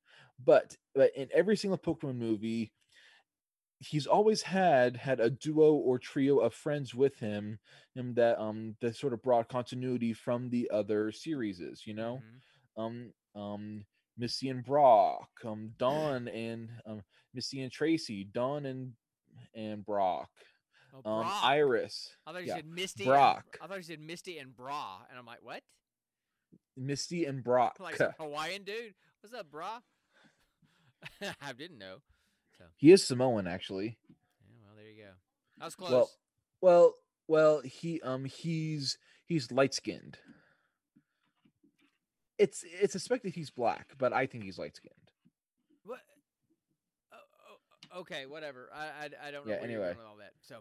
But but in every single Pokemon movie, he's always had had a duo or trio of friends with him and that um that sort of brought continuity from the other series you know Mhm. um um misty and brock um Dawn and um misty and tracey Dawn and and brock Oh, um iris I thought you yeah, said Misty. Brock. And, I thought you said Misty and Bra, and I'm like, what? misty and brock Like Hawaiian dude? What's up, Bra? I didn't know. He is samoan actually Yeah, well, there you go. I was close. well well well he um he's he's light skinned it's it's suspected he's black but i think he's light skinned what? Oh, oh, okay, whatever. I I, I don't know Yeah, anyway. all that. So,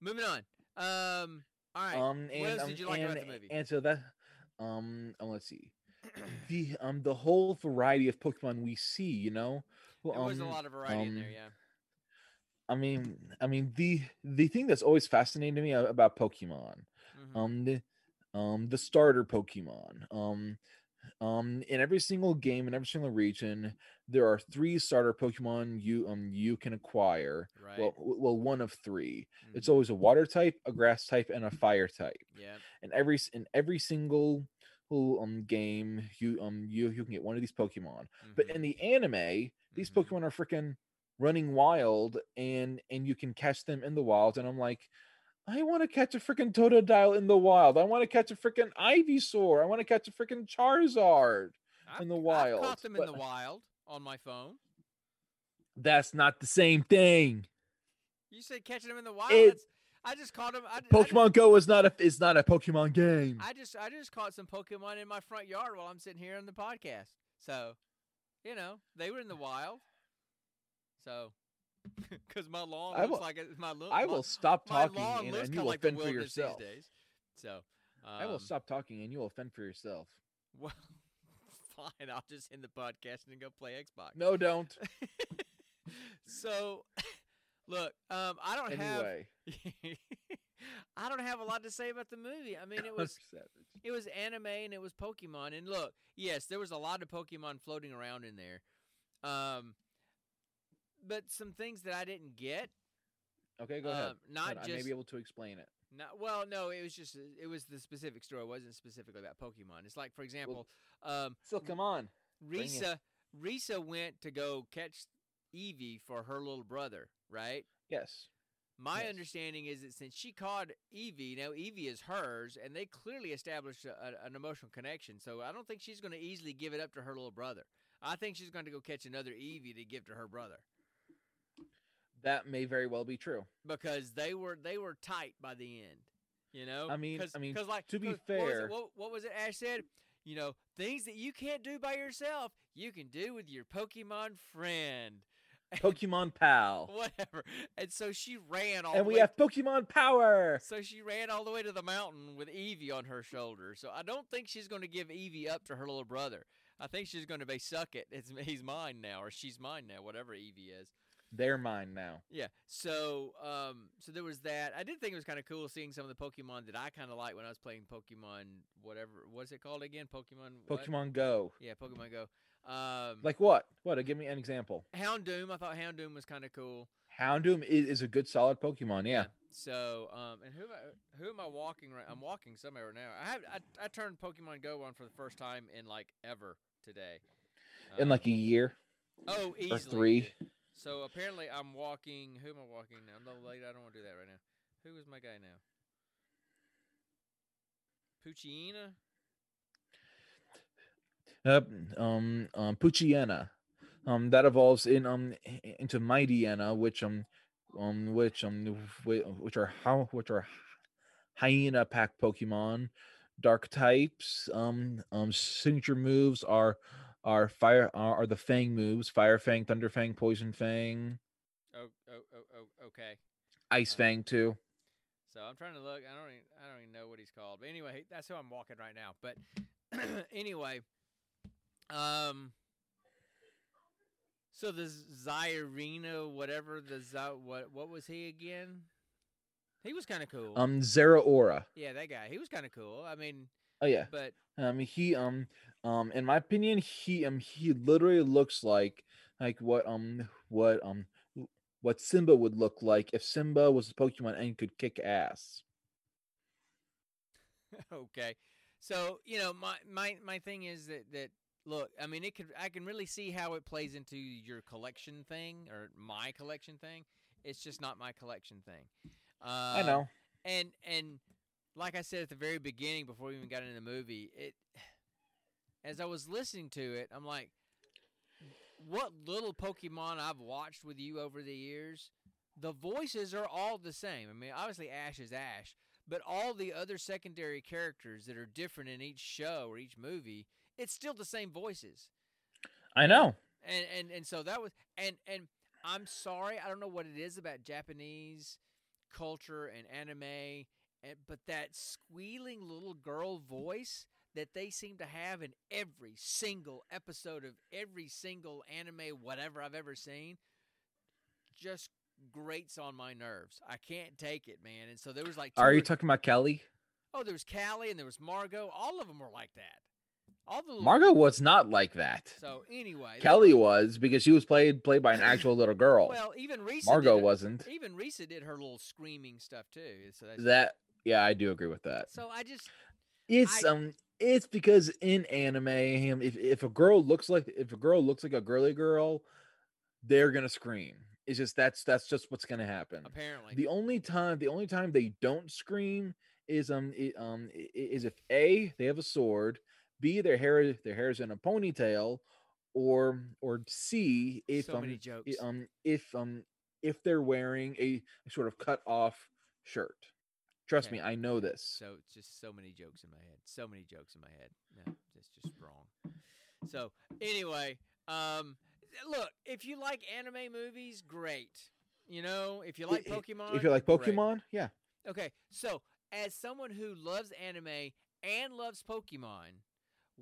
moving on. Um. All right. Um, and, what else um, did you like and, about the movie? And so that, um, uh, let's see, the um the whole variety of Pokemon we see, you know, well, there was a um, lot of variety in there. um, Yeah. I mean, I mean the the thing that's always fascinated me about Pokemon, Mhm. um, the um the starter Pokemon, um. Um, in every single game, in every single region, there are three starter Pokemon you um you can acquire. right. Well, well, one of three. It's Mhm. always a water type, a grass type, and a fire type. yeah. And every in every single um game you um you you can get one of these Pokemon. But mhm, in the anime, these mhm. Pokemon are freaking running wild and and you can catch them in the wild. And I'm like, I want to catch a freaking Totodile in the wild. I want to catch a freaking Ivysaur. I want to catch a freaking Charizard. I've, in the wild, caught them in the wild on my phone. That's not the same thing. You said catching them in the wild. It- I just caught them. I, I just- Pokemon Go is not a is not a Pokemon game. I just I just caught some Pokemon in my front yard while I'm sitting here on the podcast. So, you know, they were in the wild. So, because my lawn I looks will- like it, my look. I will stop talking and, and you will like fend for yourself. these days. So, I will um, stop talking and you will fend for yourself. Well, fine. I'll just end the podcast and go play Xbox. No, don't. so, look, um, I don't Anyway, have. I don't have a lot to say about the movie. I mean, it was it was anime and it was Pokemon. And look, yes, there was a lot of Pokemon floating around in there. Um, but some things that I didn't get. okay. Go ahead. Um, not Good, I may be able to explain it. not well. No, it was just it was the specific story. It wasn't specifically about Pokemon. It's like, for example, um, Still, come on. Risa Risa went to go catch Eevee for her little brother, right? Yes. My Yes. understanding is that since she caught Eevee, now Eevee is hers, and they clearly established a, a- an emotional connection. So I don't think she's going to easily give it up to her little brother. I think she's going to go catch another Eevee to give to her brother That may very well be true. because they were they were tight by the end. You know, I mean- Cause, I mean, 'cause like to be 'cause what was, fair- it, what, what was it? Ash said, you know, things that you can't do by yourself, you can do with your Pokemon friend. Pokemon Pal. Whatever. And so she ran all and the we way have Pokemon Power. So she ran all the way to the mountain with Eevee on her shoulder. So I don't think she's going to give Eevee up to her little brother. I think she's going to be suck it. It's he's mine now, or she's mine now, whatever Eevee is. They're mine now. Yeah. So um, so there was that. I did think it was kind of cool seeing some of the Pokemon that I kind of liked when I was playing Pokemon. Whatever what's it called again? Pokemon. what? Pokemon Go. Yeah, Pokemon Go. Um, Like what? What? Uh, Give me an example. Houndoom. I thought Houndoom was kind of cool. Houndoom is, is a good, solid Pokemon. Yeah. So, um, and who am I, who am I walking right? I'm walking somewhere right now. I have I, I turned Pokemon Go on for the first time in like ever today. In Um, like a year oh easily or three. So apparently I'm walking. Who am I walking now? No, late. I don't want to do that right now. Who is my guy now? Poochyena. Uh, um, um, Poochyena. Um, that evolves in um into Mightyena, which um um which um which are how which are hyena pack Pokemon. Dark types. Um, um, signature moves are are fire are, are the Fang moves: Fire Fang, Thunder Fang, Poison Fang, Oh, oh, oh, oh, okay. Ice Uh, Fang too. So I'm trying to look. I don't. Even, I don't even know what he's called. But anyway, that's who I'm walking right now. But anyway, um, so the Zyrino, whatever the Zy- what what was he again? He was kind of cool. Um, Zeraora. yeah, that guy. He was kind of cool. I mean, Oh yeah. but Um, he um um in my opinion, he um he literally looks like like what um what um what Simba would look like if Simba was a Pokemon and could kick ass. okay. So you know, my my my thing is that that look. I mean, it could. I can really see how it plays into your collection thing or my collection thing. It's just not my collection thing. Uh, I know. and and like I said at the very beginning before we even got into the movie, it as I was listening to it, I'm like, what little Pokemon I've watched with you over the years, the voices are all the same. I mean, obviously Ash is Ash, but all the other secondary characters that are different in each show or each movie, it's still the same voices I know. and and and so that was and and I'm sorry, I don't know what it is about Japanese culture and anime, and, but that squealing little girl voice that they seem to have in every single episode of every single anime whatever I've ever seen just grates on my nerves. I can't take it, man. And so there was like two Are you talking about Kelly? Oh, there was Callie and there was Margot. All of them were like that. Margot was not like that. So anyway, Kelly was because she was played played by an actual little girl. Well, even Risa Margot her- wasn't. Even Risa did her little screaming stuff too. So That yeah, I do agree with that. So I just It's I- um it's because in anime if if a girl looks like if a girl looks like a girly girl, they're gonna scream. It's just that's that's just what's gonna happen. apparently The only time the only time they don't scream is um i- um is if A they have a sword, B their hair their hair is in a ponytail, or or C if so um many i- jokes. um if um if they're wearing a sort of cut off shirt. Trust Okay. me, I know this. so it's just so many jokes in my head. So many jokes in my head. No, it's just wrong. So anyway, um, look, if you like anime movies, great. You know, if you like Pokemon, if you like great. Pokemon, yeah. Okay, so as someone who loves anime and loves Pokemon,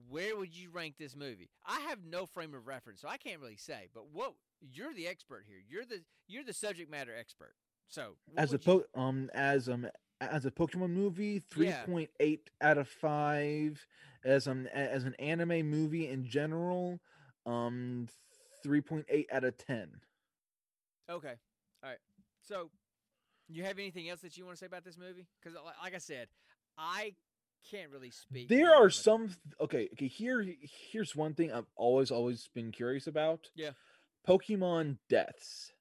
where would you rank this movie? I have no frame of reference, so I can't really say. But what you're the expert here. You're the you're the subject matter expert. So As a would you- um as um as a Pokemon movie, three Yeah. point eight out of five. As um as an anime movie in general, um three point eight out of ten. okay, all right. So you have anything else that you want to say about this movie? Because like I said, I can't really speak. There are some okay, okay, here here's one thing I've always always been curious about. Yeah. Pokemon deaths.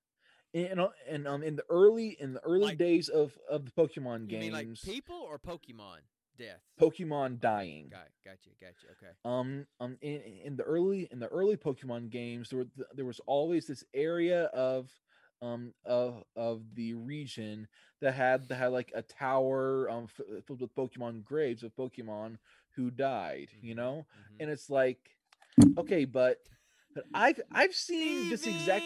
In, uh, and um in the early in the early Like- days of of the Pokemon games, mean like people or Pokemon death? Pokemon dying. Got gotcha, gotcha. Okay. um um in, in the early in the early pokemon games there were there was always this area of um of of the region that had that had like a tower um f- filled with pokemon graves of pokemon who died you Mhm, know? mhm. and it's like okay but but i've i've seen this exact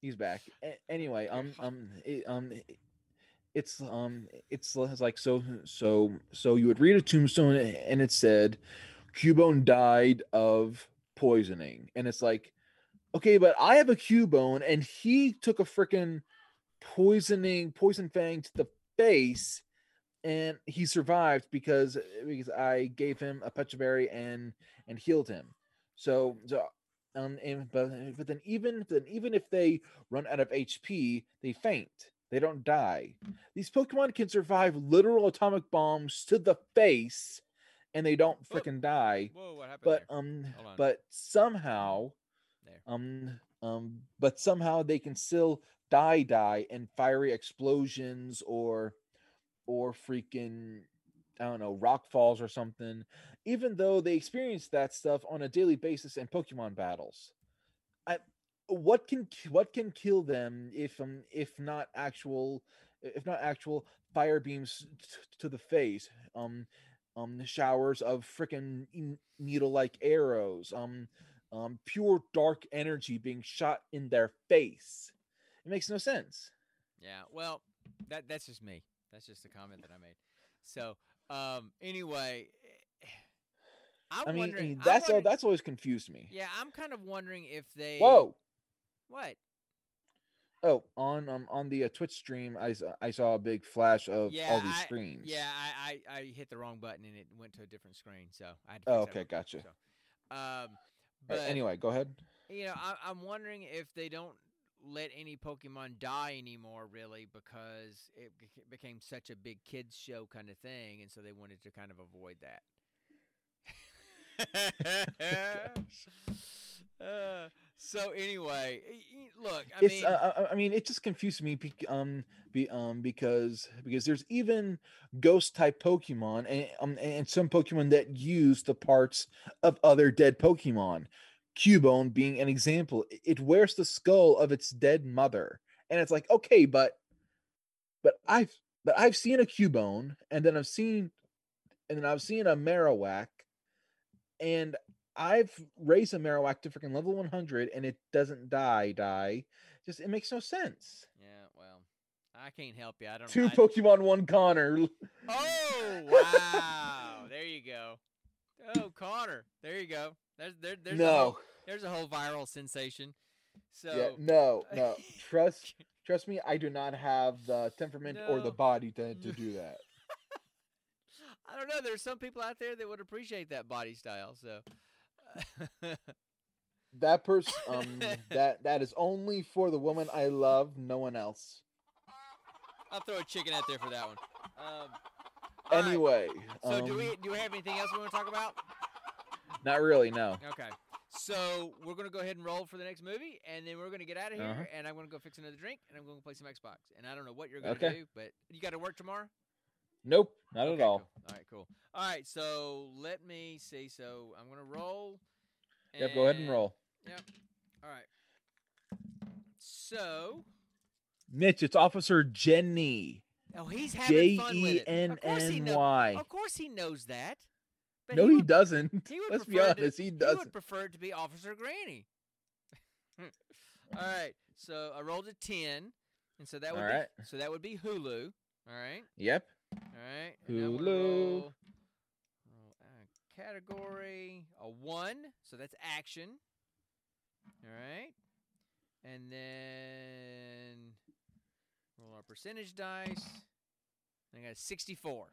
he's back. A- anyway um um it, um it- it's um it's it's like so so so you would read a tombstone and it said cubone died of poisoning and it's like okay but i have a cubone and he took a freaking poisoning poison fang to the face and he survived because because i gave him a pecha berry and and healed him. So so um and but but then even then even if they run out of hp they faint. They don't die. These pokemon can survive literal atomic bombs to the face and they don't freaking die Whoa, what happened but there? um but somehow There. um um but somehow they can still die die in fiery explosions or or freaking i don't know rock falls or something even though they experience that stuff on a daily basis in pokemon battles i what can what can kill them if um if not actual if not actual fire beams t- to the face um um the showers of freaking needle like arrows, um um pure dark energy being shot in their face. It makes no sense. Yeah, well, that that's just me. That's just a comment that I made. So, um, anyway, I'm I mean, I wondering. mean I'm that's all, that's always confused me. Yeah, I'm kind of wondering if they. Whoa. What? Oh, on um on the uh, Twitch stream, I, I saw a big flash of Yeah, all these I- screens. Yeah, I, I I hit the wrong button and it went to a different screen, so I had to. Oh, okay, gotcha. So, um, Uh, but anyway, go ahead. you know, I, I'm wondering if they don't let any Pokemon die anymore, really, because it became such a big kids show kind of thing, and so they wanted to kind of avoid that. uh, so anyway, look, I it's mean, uh, I- I mean it just confused me um be, um because because there's even ghost type Pokemon and um and some Pokemon that use the parts of other dead Pokemon. Cubone being an example, it wears the skull of its dead mother, and it's like okay, but but I've but I've seen a Cubone, and then I've seen and then I've seen a Marowak, and I've raised a freaking level 100 and it doesn't die, die. Just it makes no sense. yeah, well, I can't help you. I don't. Two I, Pokemon, one Connor. Oh wow! there you go. Oh, Connor. There you go. There's there, there's a whole, no, there's a whole viral sensation. So yeah, no, no. Trust, trust me. I do not have the temperament or the body to, to do that. I don't know. There's some people out there that would appreciate that body style. So That person, um, that that is only for the woman I love, no one else. I'll throw a chicken out there for that one. Um, all right, Anyway, So do um, we do we have anything else we want to talk about? Not really. No. Okay. So we're gonna go ahead and roll for the next movie, and then we're gonna get out of here, Uh-huh. and I'm gonna go fix another drink, and I'm gonna play some Xbox. And I don't know what you're gonna Okay. do, but you got to work tomorrow. Nope. Not Okay, at all. Cool. All right, cool. All right, so let me see. So I'm gonna roll. Yep. Go ahead and roll. Yep. All right. So, Mitch, it's Officer Jenny. oh, he's having fun with E it. N Of course he N know- Y. Of course he knows that. But No, he would, doesn't. he Let's be prefer to- honest. He He doesn't. would prefer it to be Officer Granny. All right, so I rolled a ten, and so that would All be right. so that would be Hulu. All right, Yep. All right. and now I'm gonna Hulu. roll- roll, category a one, so that's action. All right, and then roll our percentage dice. I got a 64.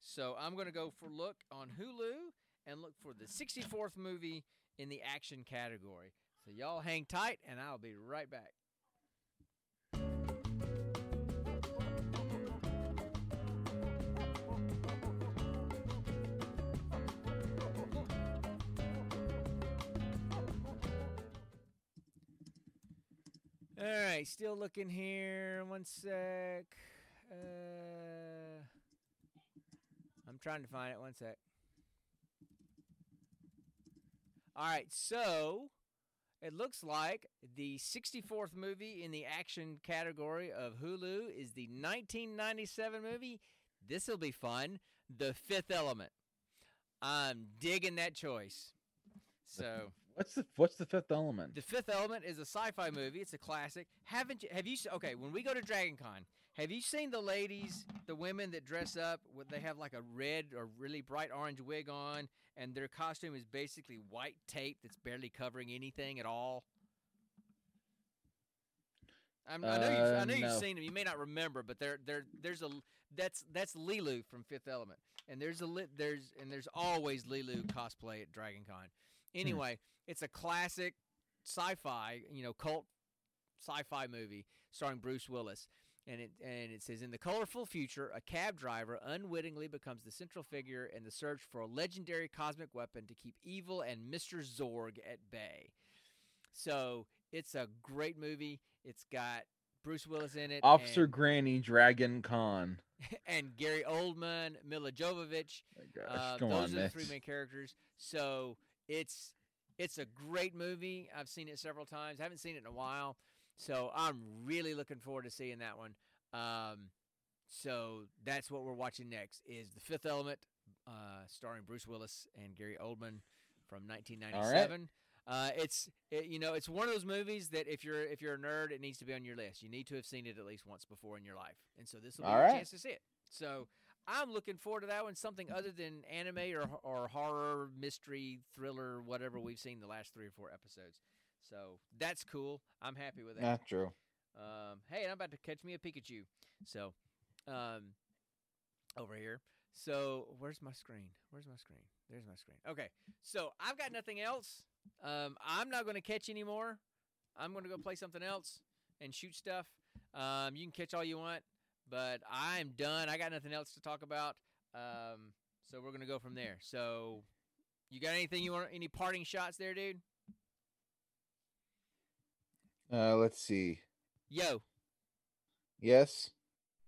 So I'm going to go for look on Hulu and look for the 64th movie in the action category. So y'all hang tight and I'll be right back. All right, still looking here. One sec. Uh, I'm trying to find it. One sec. All right, so it looks like the 64th movie in the action category of Hulu is the 1997 movie. This will be fun. The Fifth Element. I'm digging that choice. So. What's the What's the fifth element? The Fifth Element is a sci-fi movie. It's a classic. Haven't you? Have you? Okay, when we go to Dragon Con, have you seen the ladies, the women that dress up? They have like a red or really bright orange wig on, and their costume is basically white tape that's barely covering anything at all. I know you've, I Uh, know you've no. seen them. You may not remember, but there, there, there's a that's that's Leeloo from Fifth Element, and there's a there's and there's always Leeloo cosplay at Dragon Con. Anyway, it's a classic sci-fi, you know, cult sci-fi movie starring Bruce Willis. And it and it says in the colorful future, a cab driver unwittingly becomes the central figure in the search for a legendary cosmic weapon to keep evil and Mr. Zorg at bay. So it's a great movie. It's got Bruce Willis in it, Officer and, Granny Dragon Con. and Gary Oldman, Milla Jovovich. My gosh, Uh, those on, are the three main characters. So it's it's a great movie. I've seen it several times. I haven't seen it in a while, so I'm really looking forward to seeing that one. Um, so that's what we're watching next is the Fifth Element uh, starring Bruce Willis and Gary Oldman from 1997. Uh, it's it, you know it's one of those movies that if you're if you're a nerd, it needs to be on your list. You need to have seen it at least once before in your life, and so this will be All your right. chance to see it. So I'm looking forward to that one. Something other than anime or or horror, mystery, thriller, whatever we've seen the last three or four episodes. So that's cool. I'm happy with that. Not true. Um, hey, I'm about to catch me a Pikachu. So, um, over here. So, where's my screen? Where's my screen? There's my screen. Okay. So, I've got nothing else. Um, I'm not going to catch anymore. I'm going to go play something else and shoot stuff. Um, you can catch all you want, but I'm done. I got nothing else to talk about. Um, so we're going to go from there. So, you got anything you want? Any parting shots there, dude? Uh, let's see. Yo, Yes.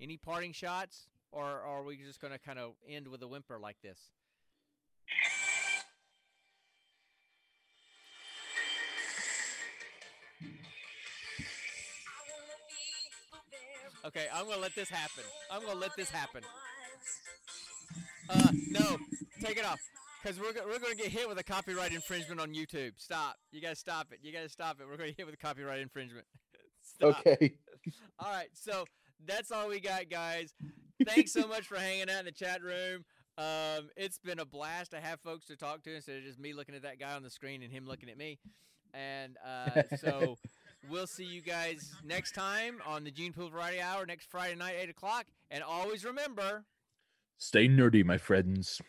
Any parting shots, or, or are we just going to kind of end with a whimper like this? Okay, I'm to let this happen. I'm to let this happen. Uh, no, take it off. Because we're, go- we're to get hit with a copyright infringement on YouTube. Stop. You got to stop it. You got to stop it. We're to get hit with a copyright infringement. Stop. Okay. All right, so that's all we got, guys. Thanks so much for hanging out in the chat room. Um, it's been a blast to have folks to talk to instead of just me looking at that guy on the screen and him looking at me. And uh, so we'll see you guys next time on the Gene Pool Variety Hour next Friday night, eight o'clock. And always remember. Stay nerdy, my friends.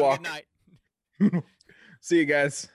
Bye, guys. Y'all have a Moonwalk. good night. See you guys.